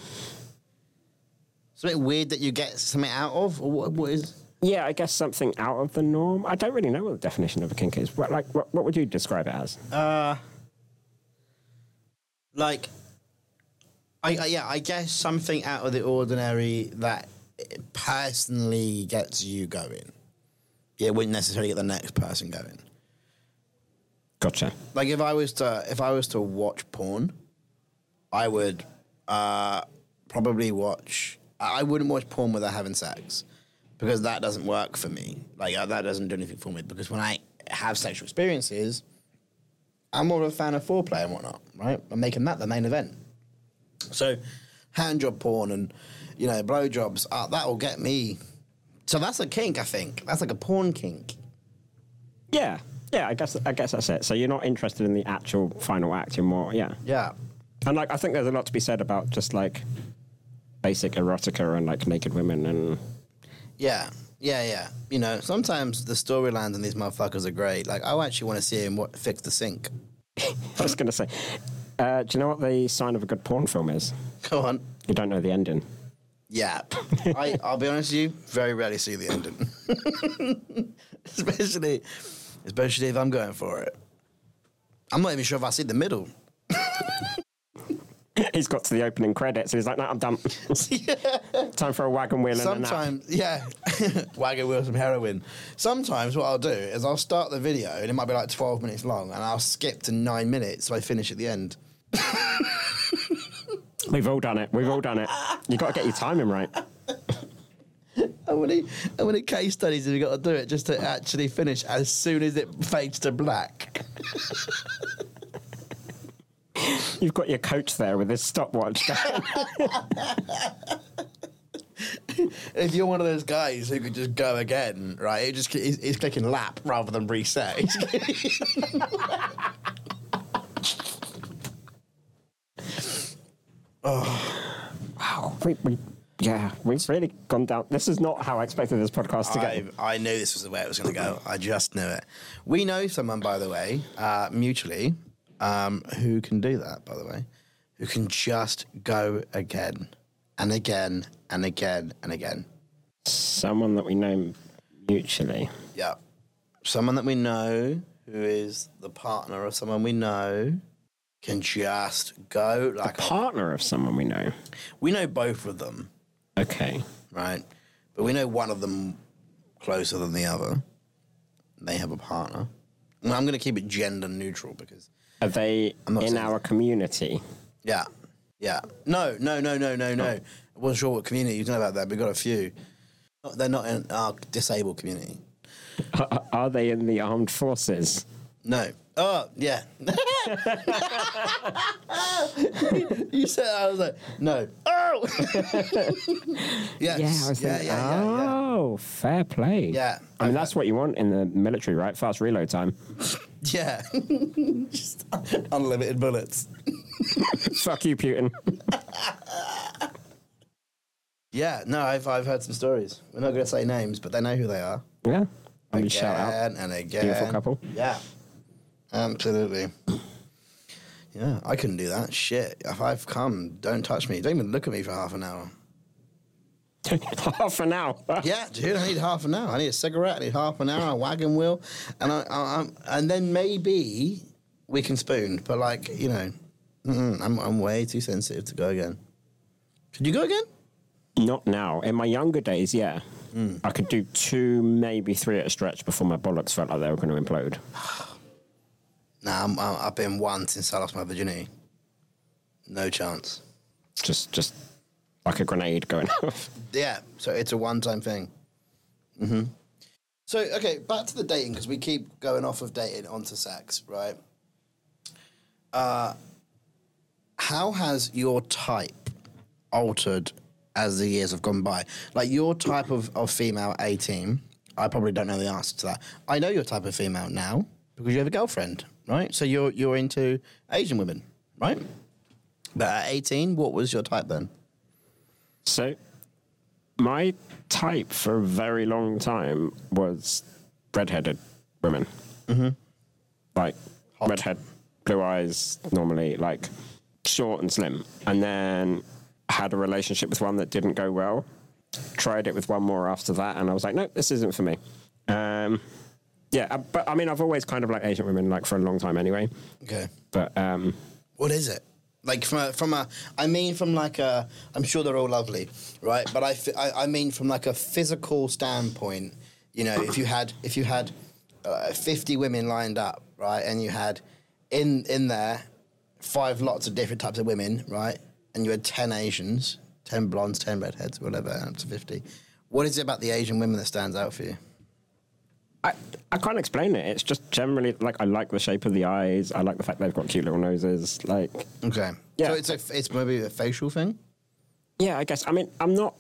Something weird that you get something out of, or what, what is? yeah, I guess something out of the norm. I don't really know what the definition of a kink is. What, like, what, what would you describe it as? Uh, like, I, I yeah, I guess something out of the ordinary that personally gets you going. Yeah, it wouldn't necessarily get the next person going. Gotcha. Like if I was to if I was to watch porn, I would uh, probably watch. I I wouldn't watch porn without having sex because that doesn't work for me. Like uh, that doesn't do anything for me. Because when I have sexual experiences, I'm more of a fan of foreplay and whatnot. Right, I'm making that the main event. So, hand job porn and you know blowjobs uh, that will get me. So that's a kink, I think. That's like a porn kink. Yeah. Yeah, I guess I guess that's it. So you're not interested in the actual final act. You're more, yeah. Yeah. And like, I think there's a lot to be said about just like basic erotica and like naked women and Yeah, yeah, yeah. You know, sometimes the storylines in these motherfuckers are great. Like, I actually want to see him what, fix the sink. I was going to say, uh, do you know what the sign of a good porn film is? Go on. You don't know the ending. Yeah, I, I'll be honest with you. Very rarely see the ending, especially, especially if I'm going for it. I'm not even sure if I see the middle. He's got to the opening credits. So he's like, no, I'm done. Time for a wagon wheel and a nap. Sometimes, yeah, wagon wheel some heroin. Sometimes what I'll do is I'll start the video and it might be like 12 minutes long, and I'll skip to nine minutes so I finish at the end. We've all done it. We've all done it. You've got to get your timing right. How many, how many case studies have you got to do it just to actually finish as soon as it fades to black? You've got your coach there with his stopwatch. if you're one of those guys who could just go again, right? It just he's, he's clicking lap rather than reset. Wow. We, we, yeah, we've really gone down. This is not how I expected this podcast to I, go. I knew this was the way it was going to go. I just knew it. We know someone, by the way, uh, mutually, um, who can do that. By the way, who can just go again and again and again and again. Someone that we know mutually. Yeah, someone that we know who is the partner of someone we know can just go like a- Partner of someone we know. we know both of them. Okay. right? But we know one of them closer than the other. They have a partner. And I'm going to keep it gender neutral because, Are they not in saying our community? yeah, yeah. No, no, no, no, no, no. I wasn't sure what community you know about that. We've got a few. They're not in our disabled community. Are, are they in the armed forces? No. Oh, yeah. you said I was like, no. Oh! yes. Yeah, I was yeah, thinking, yeah, yeah, yeah. oh, fair play. Yeah. I mean, that's what you want in the military, right? Fast reload time. Yeah. Just unlimited bullets. Fuck you, Putin. Yeah, no, I've, I've heard some stories. We're not going to say names, but they know who they are. yeah. I mean, Again shout out. and again. Beautiful couple. Yeah, absolutely. Yeah, I couldn't do that. Shit. If I've come, don't touch me. Don't even look at me for half an hour. Half an hour. Yeah, dude, I need half an hour. I need a cigarette. I need half an hour, a wagon wheel, and I, I, I'm, and then maybe we can spoon. But like, you know, I'm, I'm way too sensitive to go again. Could you go again? Not now. In my younger days, yeah. Hmm. I could do two, maybe three at a stretch before my bollocks felt like they were going to implode. Nah, I'm, I'm, I've been one since I lost my virginity. No chance. Just, just like a grenade going off. Yeah, so it's a one-time thing. hmm So okay, back to the dating because we keep going off of dating onto sex, right? Uh, how has your type altered as the years have gone by? Like your type of, of female eighteen, I probably don't know the answer to that. I know your type of female now because you have a girlfriend, right? So you're you're into Asian women, right? But at eighteen, what was your type then? So, my type for a very long time was redheaded women. Mm-hmm. Like redhead, blue eyes, normally like short and slim. And then had a relationship with one that didn't go well. Tried it with one more after that, and I was like, no, this isn't for me. Um, yeah, uh, but I mean, I've always kind of liked Asian women, like for a long time anyway. Okay. But um, What is it? Like from a, from a, I mean from like a, I'm sure they're all lovely, right? But I, I, I mean from like a physical standpoint, you know, if you had, if you had uh, 50 women lined up, right? And you had in in there five lots of different types of women, right? And you had 10 Asians, 10 blondes, 10 redheads, whatever, up to 50. What is it about the Asian women that stands out for you? I, I can't explain it. It's just generally like I like the shape of the eyes. I like the fact they've got cute little noses. Like, Okay. Yeah. So it's a, it's maybe a facial thing? yeah, I guess. I mean, I'm not.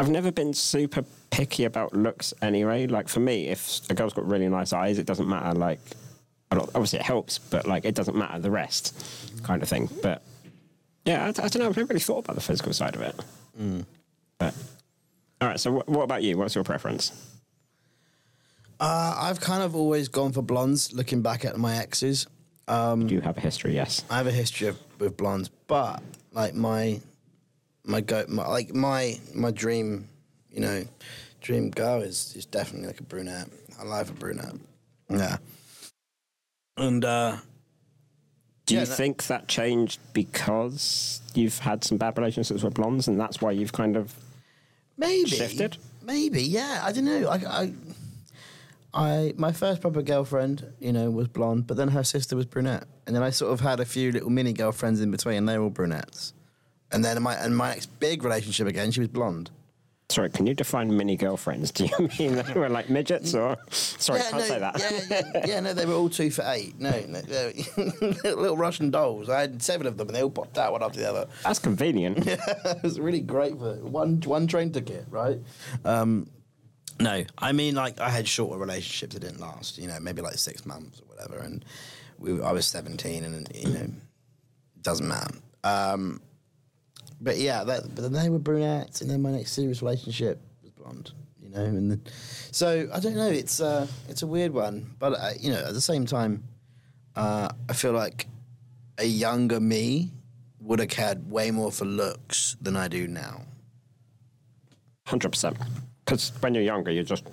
I've never been super picky about looks anyway. Like for me, if a girl's got really nice eyes, it doesn't matter. Like, a lot- obviously it helps, but like it doesn't matter the rest, kind of thing. But yeah, I, I don't know. I've never really thought about the physical side of it. Hmm. But all right. So what, what about you? What's your preference? Uh, I've kind of always gone for blondes, looking back at my exes. Do you have a history? Yes. I have a history of, with blondes, but like my my go my, like my my dream, you know, dream girl is is definitely like a brunette. I love a brunette. Yeah. And uh Do you Yeah, that- think that changed because you've had some bad relationships with blondes, and that's why you've kind of maybe Shifted? Maybe, yeah. I don't know. I, I I my first proper girlfriend, you know, was blonde, but then her sister was brunette, and then I sort of had a few little mini girlfriends in between, and they were all brunettes. And then my and my next big relationship again, she was blonde. Sorry, can you define mini girlfriends? Do you mean they were like midgets or? Sorry, can't no, say that. Yeah, yeah, yeah, no, they were all two for eight. No, no little Russian dolls. I had seven of them, and they all popped out one after the other. That's convenient. it was really great for one one train ticket, right? Um, no, I mean like I had shorter relationships that didn't last. You know, maybe like six months or whatever, and we, I was seventeen, and you know, doesn't matter. Um, but yeah, that, but then they were brunettes, and then my next serious relationship was blonde. You know, and so I don't know. It's uh, it's a weird one, but uh, you know, at the same time, uh, I feel like a younger me would have cared way more for looks than I do now. Hundred percent. Because when you're younger, you're just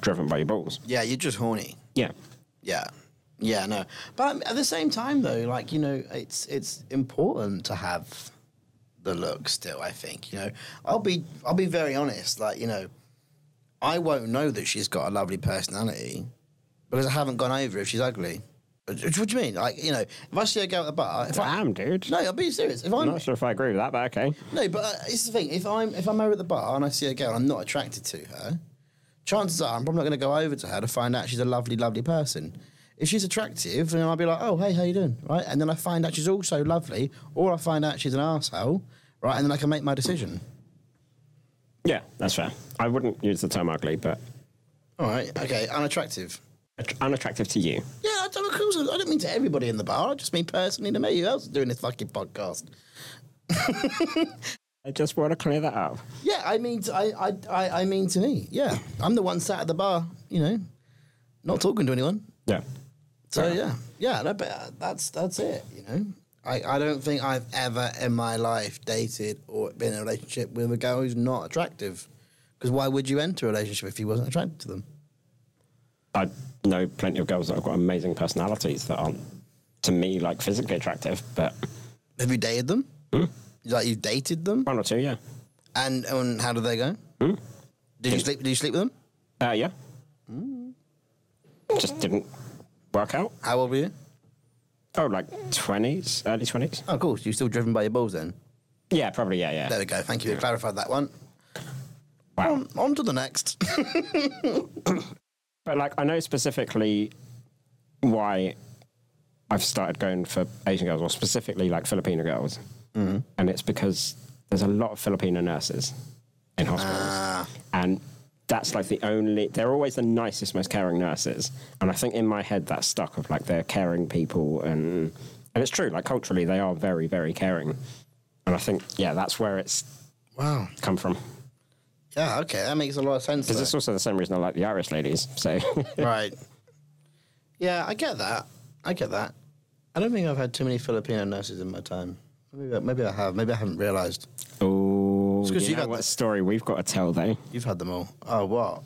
driven by your balls. Yeah, you're just horny. Yeah. Yeah, yeah, no. But um, at the same time, though, like you know, it's it's important to have the look still. I think you know, I'll be I'll be very honest. Like you know, I won't know that she's got a lovely personality because I haven't gone over if she's ugly. What do you mean? Like you know, if I see a girl at the bar, if I Damn, dude. no, I'll be serious. If I'm I'm not sure if I agree with that, but okay. No, but uh, it's the thing. If I'm if I'm over at the bar and I see a girl, and I'm not attracted to her. Chances are I'm probably not going to go over to her to find out she's a lovely, lovely person. If she's attractive, then I'll be like, "Oh, hey, how you doing?" Right, and then I find out she's also lovely, or I find out she's an asshole, right, and then I can make my decision. Yeah, that's fair. I wouldn't use the term ugly, but All right, okay, unattractive. Att- unattractive to you. Yeah, I don't, of course, I don't mean to everybody in the bar. I just mean personally to me. Who else is doing this fucking podcast? I just want to clear that up. Yeah, I mean, to, I, I, I, I mean to me. Yeah, I'm the one sat at the bar, you know, not talking to anyone. Yeah. So yeah, yeah, no, but that's that's it. You know, I, I don't think I've ever in my life dated or been in a relationship with a girl who's not attractive. Because why would you enter a relationship if you wasn't attracted to them? I know plenty of girls that have got amazing personalities that aren't, to me, like physically attractive, but Have you dated them? Hmm? Like you've dated them, one or two, yeah. and and how did they go? Hmm? Did you sleep? Did you sleep with them? Uh, yeah. Hmm. Just didn't work out. How old were you? Oh, like 20s, early 20s? Oh, cool. So you're still driven by your balls then? Yeah, probably, yeah, yeah. There we go. Thank you. You clarified that one. Wow. On, on to the next. But like, I know specifically why I've started going for Asian girls, or specifically like Filipino girls, mm-hmm. and it's because there's a lot of Filipino nurses in hospitals, ah. and that's like the only. They're always the nicest, most caring nurses, and I think in my head that's stuck of like they're caring people, and and it's true. Like culturally, they are very, very caring, and I think yeah, that's where it's wow. come from. Yeah. Okay. That makes a lot of sense. Because it's also the same reason I like the Irish ladies. So right. Yeah, I get that. I get that. I don't think I've had too many Filipino nurses in my time. Maybe, I- maybe I have. Maybe I haven't realised. Oh, It's 'cause you you've know what story we've got to tell though? You've had them all. Oh, what?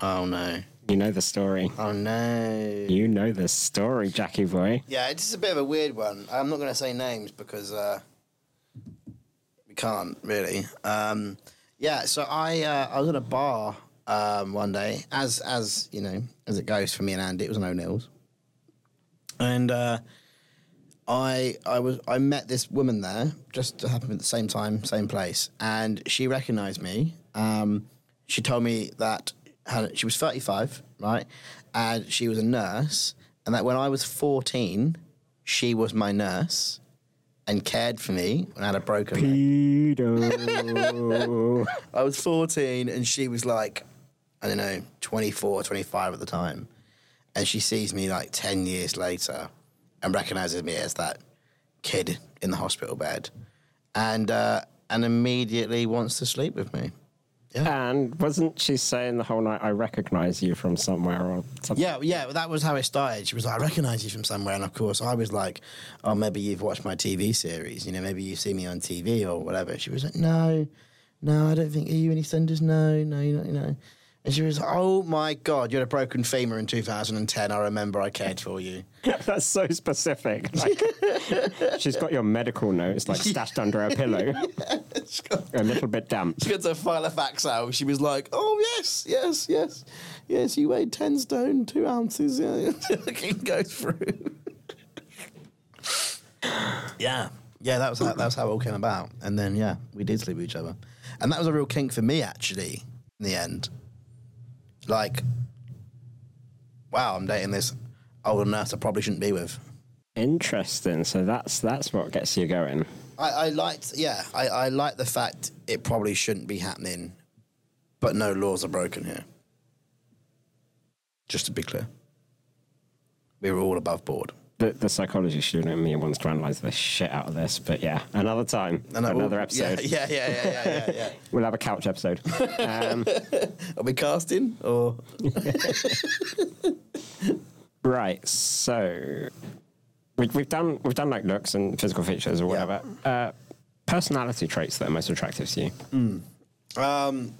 Oh, no. You know the story. Oh, no. You know the story, Jackie boy. Yeah, it's just a bit of a weird one. I'm not going to say names because uh, we can't really. Um, yeah, so I uh, I was at a bar um, one day, as as you know, as it goes for me and Andy. It was an O'Neill's, and uh, I I was I met this woman there just happened at the same time, same place, and she recognised me. Um, she told me that had, she was thirty five, right, and she was a nurse, and that when I was fourteen, she was my nurse and cared for me when I had a broken leg. Pedo. I was 14 and she was like, I don't know, 24, 25 at the time. And she sees me like 10 years later and recognizes me as that kid in the hospital bed and, uh, and immediately wants to sleep with me. And wasn't she saying the whole night, I recognize you from somewhere or something? Yeah, yeah, that was how it started. She was like, I recognize you from somewhere. And of course, I was like, oh, maybe you've watched my TV series. You know, maybe you've seen me on TV or whatever. She was like, no, no, I don't think. Are you in EastEnders? No, no, you're not, you know. And she was like, oh my God, you had a broken femur in 2010. I remember I cared for you. That's so specific. Like, she's got your medical notes like stashed under her pillow, got a little bit damp. she got to file a fax out. She was like, oh, yes, yes, yes. Yes, you weighed 10 stone, two ounces. Yeah, it goes through. yeah. Yeah, that was, how, that was how it all came about. And then, yeah, we did sleep with each other. And that was a real kink for me, actually, in the end. Like, wow, I'm dating this older nurse I probably shouldn't be with. Interesting. So that's that's what gets you going. I, I liked, yeah, I, I like the fact it probably shouldn't be happening, but no laws are broken here. Just to be clear, we were all above board. The, the psychology student in me wants to analyze the shit out of this, but yeah, another time, I- another episode. Yeah, yeah, yeah, yeah, yeah, yeah. We'll have a couch episode. Um, Are we casting or? right. So we, we've done we've done like looks and physical features or Yeah. whatever. Uh, personality traits that are most attractive to you. Um,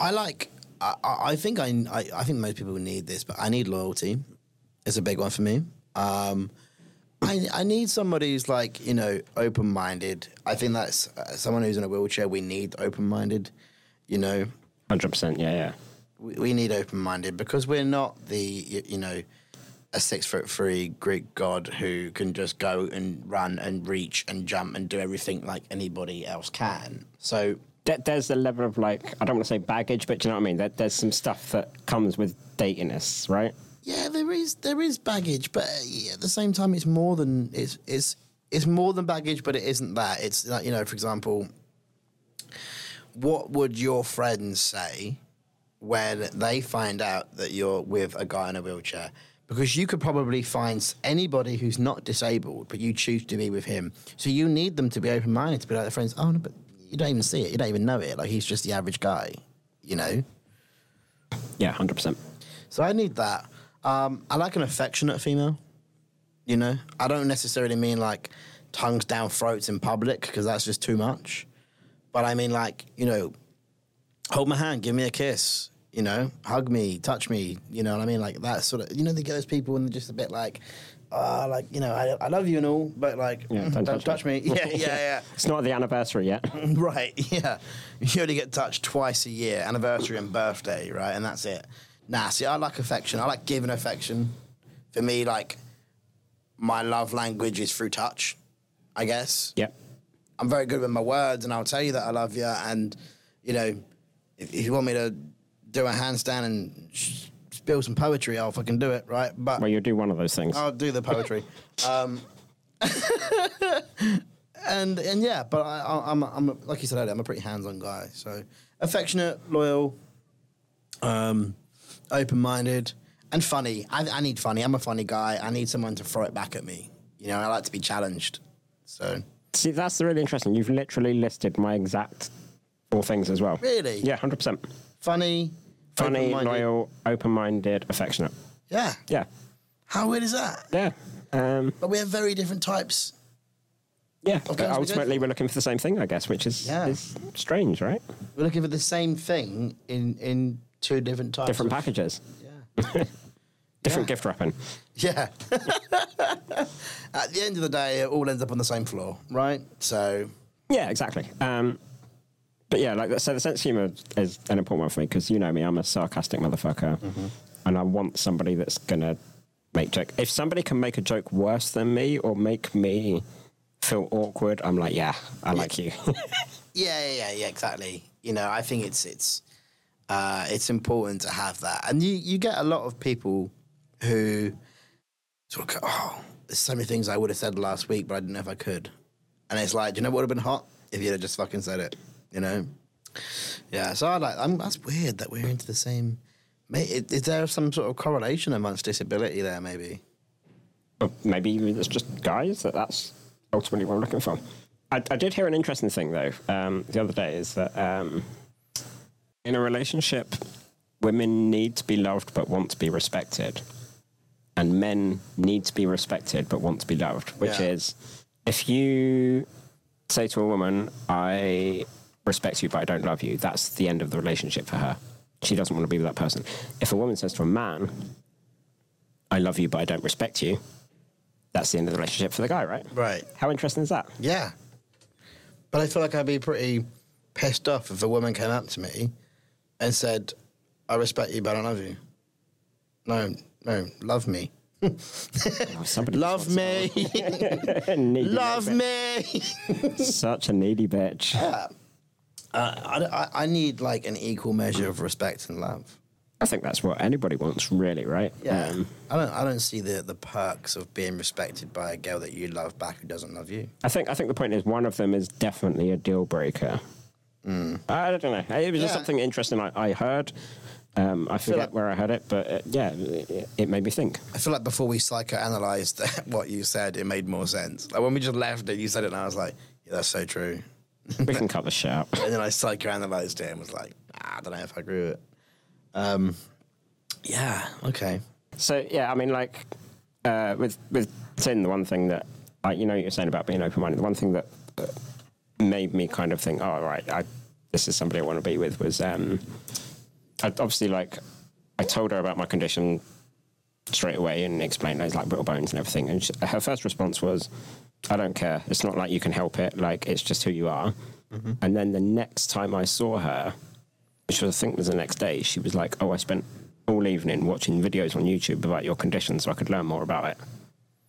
I like. I, I I think I, I I think most people need this, but I need loyalty. It's a big one for me. Um, I I need somebody who's like you know open minded. I think that's uh, someone who's in a wheelchair. We need open minded. You know, Hundred percent. Yeah, yeah. we, we need open minded because we're not the you, you know a six foot three Greek god who can just go and run and reach and jump and do everything like anybody else can. So There's a level of like I don't want to say baggage, but do you know what I mean? There, there's some stuff that comes with datiness, right? Yeah, there is there is baggage, but uh, at the same time, it's more than it's it's it's more than baggage, but it isn't that. It's like you know, for example, what would your friends say when they find out that you're with a guy in a wheelchair? Because you could probably find anybody who's not disabled, but you choose to be with him. So you need them to be open minded, to be like their friends. Oh no, but you don't even see it. You don't even know it. Like he's just the average guy, you know. Yeah, hundred percent. So I need that. Um, I like an affectionate female. You know, I don't necessarily mean like tongues down throats in public because that's just too much. But I mean like you know, hold my hand, give me a kiss. You know, hug me, touch me. You know what I mean? Like that sort of. You know, they get those people and they're just a bit like, ah, like you know, I, I love you and all, but like, Yeah, mm, don't don't, touch touch me. Yeah, yeah, yeah. It's not the anniversary yet. Right, yeah. You only get touched twice a year, anniversary and birthday, right? And that's it. Nah, see, I like affection. I like giving affection. For me, like, my love language is through touch, I guess. yep. I'm very good with my words, and I'll tell you that I love you. And, you know, if, if you want me to do a handstand and sh- spill some poetry, I'll fucking do it, right? But Well, you'll do one of those things. I'll do the poetry. um, and and yeah, but I, I, I'm I'm like you said earlier, I'm a pretty hands-on guy. So affectionate, loyal, um, open-minded, and funny. I, I need funny. I'm a funny guy. I need someone to throw it back at me. You know, I like to be challenged. So See, that's really interesting. You've literally listed my exact four things as well. Really? Yeah, hundred percent. funny, Funny, open-minded. loyal, open-minded, affectionate. Yeah. Yeah, How weird is that? yeah, um, But we have very different types. yeah. But Okay, so we ultimately, we're looking for the same thing, I guess, which is, Yeah. is strange, right? We're looking for the same thing in in two different types. Different of- packages, Yeah. different Yeah. gift wrapping. Yeah. At the end of the day, it all ends up on the same floor, right? So, Yeah, exactly. Um, But yeah, like so, the sense of humor is an important one for me because you know me, I'm a sarcastic motherfucker, and I want somebody that's gonna make joke. If somebody can make a joke worse than me or make me feel awkward, I'm like, yeah, I like you. Yeah, yeah, yeah, yeah, exactly. You know, I think it's it's uh, it's important to have that, and you you get a lot of people who sort of go, oh, there's so many things I would have said last week, but I didn't know if I could, and it's like, do you know what would have been hot if you'd have just fucking said it, you know? Yeah, so I like. I'm, that's weird that we're into the same. May- Is there some sort of correlation amongst disability there? Maybe. Maybe it's just guys that that's ultimately what I'm looking for. I, I did hear an interesting thing though um, the other day is that um, in a relationship, women need to be loved but want to be respected, and men need to be respected but want to be loved. Which Yeah. is, if you say to a woman, "I respect you but I don't love you," that's the end of the relationship for her. She doesn't want to be with that person. If a woman says to a man, "I love you but I don't respect you," that's the end of the relationship for the guy, right? Right. How interesting is that? Yeah. But I feel like I'd be pretty pissed off if a woman came up to me and said, I respect you, but I don't love you. No, no, love me. Oh, somebody Love me. Love me. Such a needy bitch. uh, I, I, I need like an equal measure of respect and love. I think that's what anybody wants, really, right? Um, I don't I don't see the, the perks of being respected by a girl that you love back who doesn't love you. I think I think the point is one of them is definitely a deal breaker. I don't know. It was just something interesting I, I heard. Um, I forget like- where I heard it, but uh, yeah, it, it made me think. I feel like before we psychoanalyzed what you said, it made more sense. Like when we just left it, you said it, and I was like, yeah, that's so true. We can cut the shit out. And then I psychoanalyzed it and was like, ah, I don't know if I agree with it. Um, yeah, okay. So yeah, I mean, like uh, with with Tin, the one thing that I, you know you're saying about being open minded. The one thing that uh, made me kind of think, oh right, I, this is somebody I want to be with was um, I, obviously like I told her about my condition straight away and explained those like brittle bones and everything. And she, her first response was, "I don't care. It's not like you can help it. Like it's just who you are." And then the next time I saw her, which was, I think was the next day, she was like, "Oh, I spent all evening watching videos on YouTube about your condition so I could learn more about it."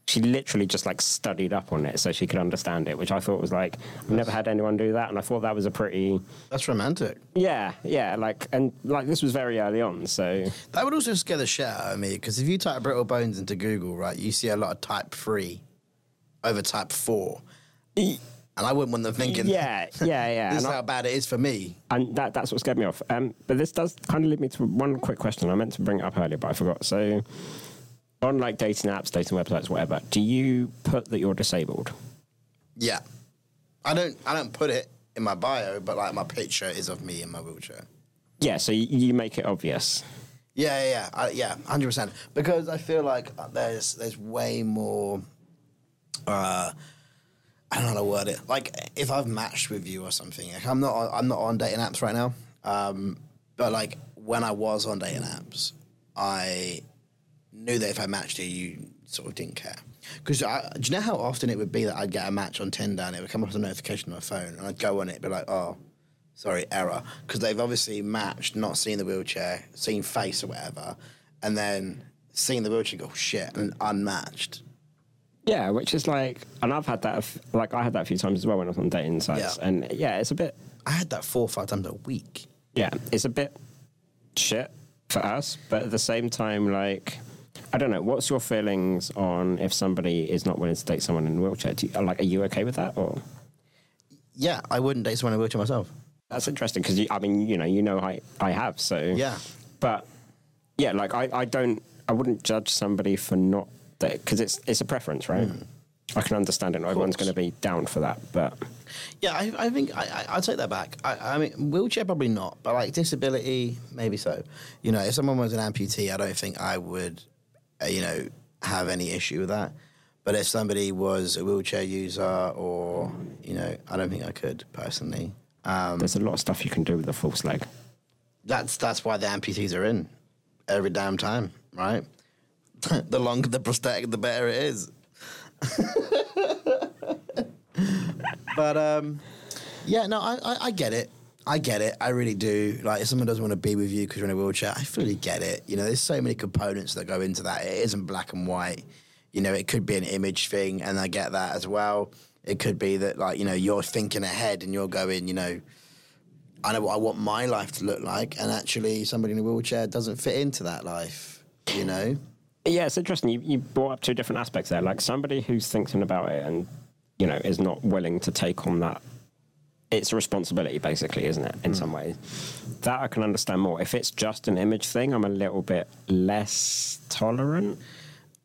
She literally just like studied up on it so she could understand it, which I thought was like I've never had anyone do that, and I thought that was a pretty That's romantic. yeah, yeah, like and like this was very early on, so That would also scare the shit out of me because if you type brittle bones into Google, right, you see a lot of type three over type four. And I wouldn't want them thinking, yeah, yeah, yeah. this And is I- how bad it is for me. and that, that's what scared me off. Um, but this does kind of lead me to one quick question. I meant to bring it up earlier, but I forgot. So, on like dating apps, dating websites, whatever, do you put that you're disabled? Yeah. I don't I don't put it in my bio, but like my picture is of me in my wheelchair. Yeah, so you, you make it obvious. Yeah, yeah, yeah, I, yeah, hundred percent. Because I feel like there's there's way more. Uh, I don't know how to word it. Like if I've matched with you or something, like I'm not on, I'm not on dating apps right now. Um, but like when I was on dating apps, I knew that if I matched you, you sort of didn't care. Because do you know how often it would be that I'd get a match on Tinder and it would come up as a notification on my phone, and I'd go on it, and be like, oh, sorry, error, because they've obviously matched, not seen the wheelchair, seen face or whatever, and then seen the wheelchair, go oh, shit, and unmatched. Yeah, which is like, and I've had that, f- like I had that a few times as well when I was on dating sites, Yeah. and yeah, it's a bit, I had that four or five times a week. yeah, it's a bit shit for us, but at the same time, like. I don't know. What's your feelings on if somebody is not willing to date someone in a wheelchair? Do you, like, are you okay with that, or Yeah, I wouldn't date someone in a wheelchair myself. That's interesting because I mean, you know, you know, I I have so Yeah. but yeah, like I I don't I wouldn't judge somebody for not because it's it's a preference, right? Hmm. I can understand it. Everyone's going to be down for that, but Yeah, I, I think I, I, I'll take that back. I, I mean, wheelchair probably not, but like disability, maybe so. You know, if someone was an amputee, I don't think I would, you know, have any issue with that. But if somebody was a wheelchair user, or you know, I don't think I could personally. Um, there's a lot of stuff you can do with a false leg. that's that's why the amputees are in every damn time, right? the longer the prosthetic, the better it is. but um, yeah, no, I, I, I get it. I get it. I really do. Like, if someone doesn't want to be with you because you're in a wheelchair, I fully get it. You know, there's so many components that go into that. It isn't black and white. You know, it could be an image thing, and I get that as well. It could be that, like, you know, you're thinking ahead and you're going, you know, I know what I want my life to look like, and actually, somebody in a wheelchair doesn't fit into that life. You know, Yeah, it's interesting. You, you brought up two different aspects there. Like somebody who's thinking about it and, you know, is not willing to take on that. It's a responsibility, basically, isn't it? In hmm. some ways, that I can understand more. If it's just an image thing, I'm a little bit less tolerant.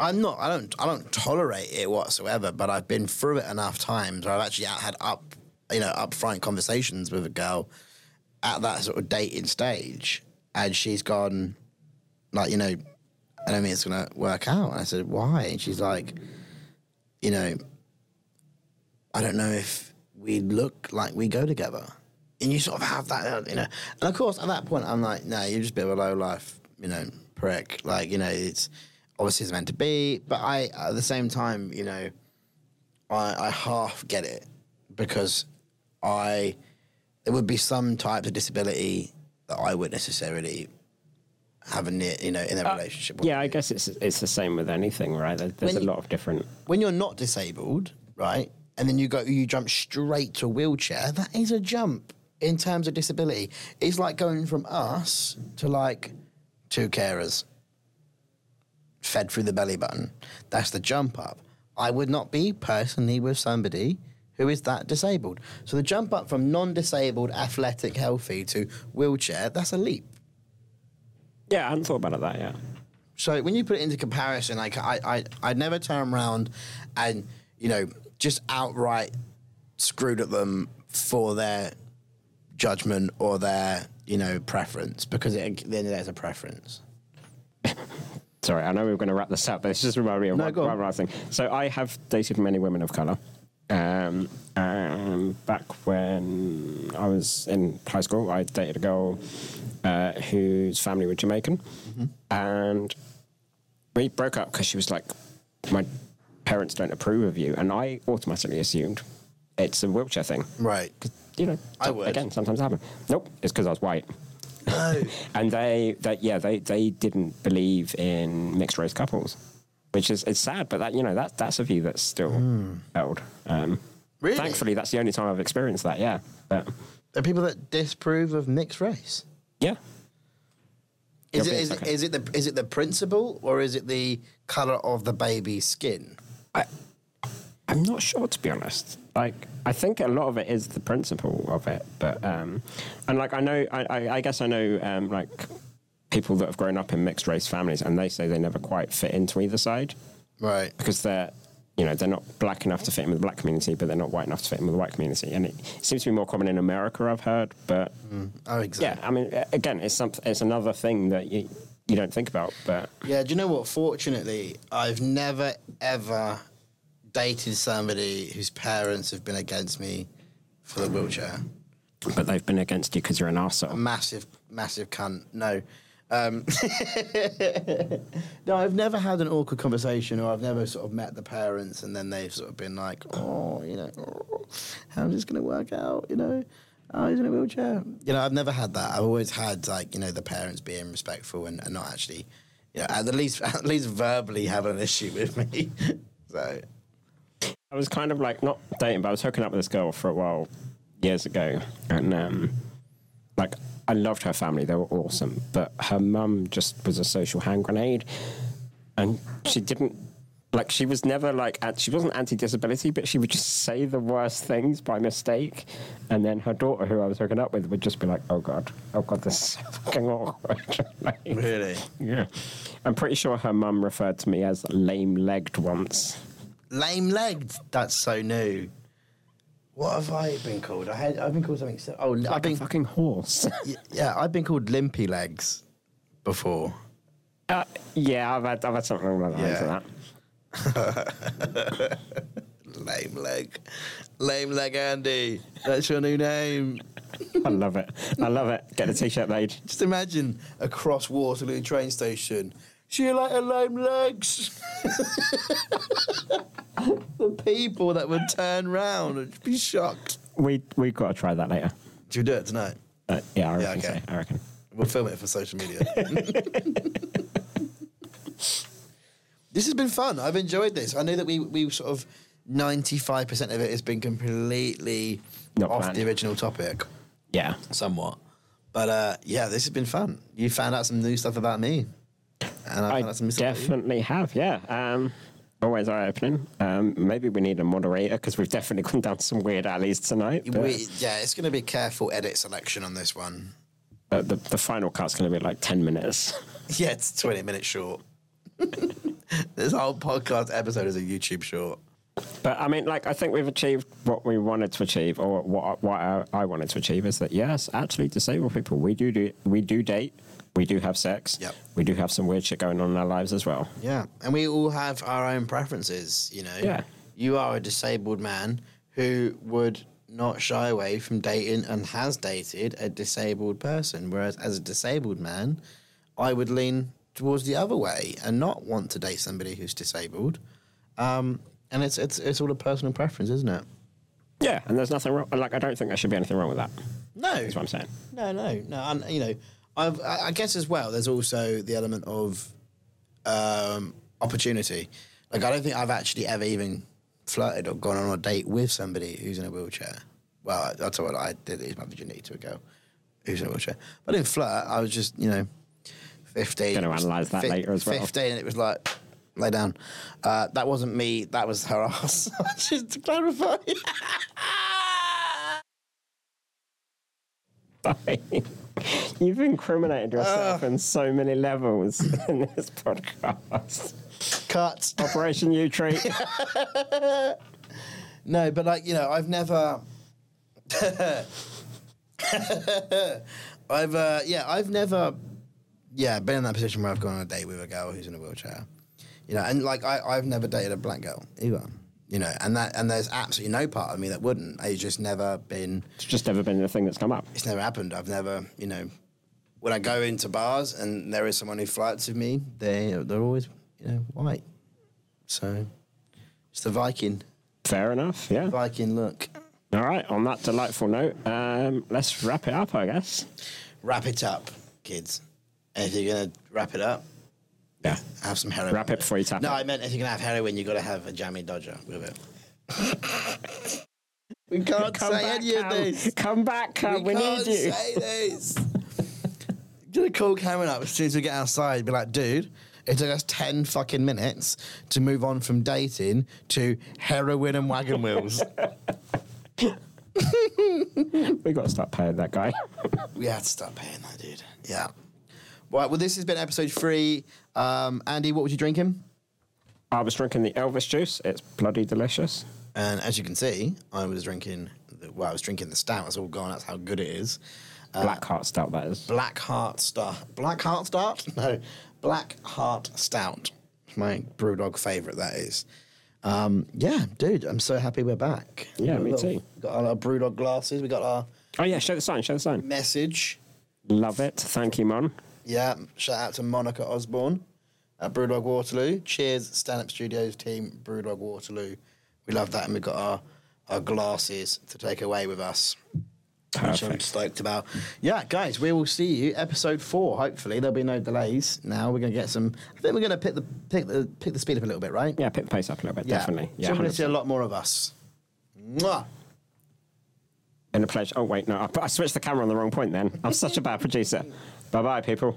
I'm not. I don't. I don't tolerate it whatsoever. But I've been through it enough times. Where I've actually had up, you know, upfront conversations with a girl at that sort of dating stage, and she's gone, like, you know, I don't think it's gonna work out. And I said, why? And she's like, you know, I don't know if we look like we go together. And you sort of have that, uh, you know. And of course, at that point, I'm like, no, you're just a bit of a low life, you know, prick. Like, you know, it's obviously it's meant to be. But I, at the same time, you know, I, I half get it because I, there would be some types of disability that I would necessarily have a near, you know, in a relationship. Yeah, I guess it's it's the same with anything, right? There- There's a lot of different. when you're not disabled, right, and then you go, you jump straight to wheelchair. That is a jump in terms of disability. It's like going from us to like two carers, fed through the belly button. That's the jump up. I would not be personally with somebody who is that disabled. So the jump up from non-disabled, athletic, healthy to wheelchair, that's a leap. Yeah, I hadn't thought about it that yeah. So when you put it into comparison, like I, I, I'd never turn around and you know just outright screwed at them for their judgment or their you know preference because it, then there's a preference. Sorry, I know we were going to wrap this up, but it's just reminded me of No, one, go one last thing. So I have dated many women of colour. Um, um, back when I was in high school, I dated a girl uh, whose family were Jamaican, Mm-hmm. and we broke up because she was like, "My parents don't approve of you," and I automatically assumed it's a wheelchair thing. Right. You know, I would. again sometimes happen. Nope, it's because I was white. No. and they, they yeah they, they didn't believe in mixed race couples which is it's sad but that you know that that's a view that's still held um, Really? thankfully that's the only time i've experienced that yeah but There are people that disapprove of mixed race. yeah Is it, is, okay. is it the is it the principle or is it the color of the baby's skin? I, i'm not sure to be honest like i think a lot of it is the principle of it but um and like i know i i, I guess i know um like people that have grown up in mixed race families and they say they never quite fit into either side Right. because they're you know they're not black enough to fit in with the black community, but they're not white enough to fit in with the white community, and it seems to be more common in America. I've heard, but Oh, exactly. yeah, I mean, again, it's something. It's another thing that you you don't think about, but Yeah, do you know what? Fortunately, I've never ever dated somebody whose parents have been against me for the wheelchair. but they've been against you because you're an arsehole. Massive, massive cunt. No. Um, no, I've never had an awkward conversation, or I've never sort of met the parents, and then they've sort of been like, "Oh, you know, oh, how's this going to work out?" You know, oh, he's in a wheelchair. You know, I've never had that. I've always had like you know the parents being respectful and, and not actually, you know, at the least at least verbally having an issue with me. so I was kind of like not dating, but I was hooking up with this girl for a while years ago, and um, like I loved her family; they were awesome. But her mum just was a social hand grenade, and she didn't like. She was never like she wasn't anti-disability, but she would just say the worst things by mistake, and then her daughter, who I was hooking up with, would just be like, "Oh God, oh God, this is fucking awkward." like, really, yeah, I'm pretty sure her mum referred to me as lame-legged once. lame legged. That's so new. What have I been called? I had I've been called something. So, oh, I've Like a been fucking horse. Yeah, I've been called limpy legs before. Uh, yeah, I've had, I've had something the lines Yeah. Lame leg. Lame leg Andy. That's your new name. I love it. I love it. Get a t-shirt made. Just imagine across Waterloo train station. See you later, lame legs. the people that would turn round would be shocked. We we got to try that later. Should we do it tonight? Uh, yeah, I Yeah, reckon okay. so. I reckon. We'll film it for social media. this has been fun. I've enjoyed this. I know that we we sort of ninety five percent of it has been completely Not off planned. the original topic, Yeah. somewhat. But uh, yeah, this has been fun. You found out some new stuff about me, and I, I out some new stuff about you. definitely have, yeah. Um, always eye opening. Um, maybe we need a moderator because we've definitely gone down some weird alleys tonight. But, We, yeah, it's going to be careful edit selection on this one. but the, the final cut's going to be like 10 minutes. Yeah, it's 20 minutes short. this whole podcast episode is a YouTube short. But I mean, like, I think we've achieved what we wanted to achieve, or what what I, I wanted to achieve is that yes, actually, disabled people, we do do we do date, we do have sex, Yep. we do have some weird shit going on in our lives as well. Yeah, and we all have our own preferences, you know. Yeah. You are a disabled man who would not shy away from dating and has dated a disabled person, whereas as a disabled man, I would lean towards the other way and not want to date somebody who's disabled. Um, and it's it's it's all a personal preference, isn't it? Yeah, and there's nothing wrong. Like, I don't think there should be anything wrong with that. No, That's what I'm saying. No, no, no. And you know, I've, I I guess as well. There's also the element of um, opportunity. Like I don't think I've actually ever even flirted or gone on a date with somebody who's in a wheelchair. Well, that's what I did. Is my virginity to a girl who's in a wheelchair. But I didn't flirt. I was just you know, fifteen. Gonna analyse that later as well. Fifteen, and it was like. Lay down. Uh, that wasn't me. That was her ass. Just to clarify. You've incriminated yourself in so many levels in this podcast. Cut. Operation U Treat. No, but like you know, I've never. I've uh, yeah, I've never, yeah, been in that position where I've gone on a date with a girl who's in a wheelchair, you know, and like I, I've never dated a black girl either, you know, and that and there's absolutely no part of me that wouldn't. It's just never been. It's just never been the thing that's come up. It's never happened. I've never, you know, when I go into bars and there is someone who flirts with me, they they're always you know white, so it's the Viking Fair enough, yeah. Viking look. All right, on that delightful note, um, let's wrap it up, I guess. wrap it up, kids. And if you're gonna wrap it up, Yeah. have some heroin. Wrap it before you tap No, it. I meant if you're gonna have heroin, you've got to have a jammy dodger with it. we can't Come say back, any of this. Come back, Cam. We, can't need you. say this. Gonna call Cameron up as soon as we get outside. Be like, dude. It took us ten fucking minutes to move on from dating to heroin and wagon wheels. we got to start paying that guy. We had to start paying that, dude. Yeah. Right. Well, this has been episode three. Um, Andy, what was you drinking? I was drinking the Elvis juice. It's bloody delicious. And as you can see, I was drinking. The, well, I was drinking the stout. It's all gone. That's how good it is. Black Heart Stout, that is. Black Heart Stout. Black Heart Stout? No, Black Heart Stout. My BrewDog favourite. That is. Um, yeah, dude, I'm so happy we're back. Yeah, me Got our- too. Got our, our BrewDog glasses. We got our Oh, yeah, show the sign, show the sign. message. Love it. Thank you, Mon. Yeah, shout out to Monica Osborne at Brewdog Waterloo. Cheers, Stand Up Studios team, Brewdog Waterloo. We love that, and we've got our, our glasses to take away with us. Which I'm Perfect. stoked about. Yeah, guys, we will see you episode four. Hopefully, there'll be no delays. Now we're gonna get some. I think we're gonna pick the pick the pick the speed up a little bit, right? Yeah, pick the pace up a little bit, definitely. So Yeah, we're gonna see a lot more of us. Mwah. Been a pleasure. Oh, wait, no, I, I switched the camera on the wrong point then. I'm such a bad producer. Bye bye, people.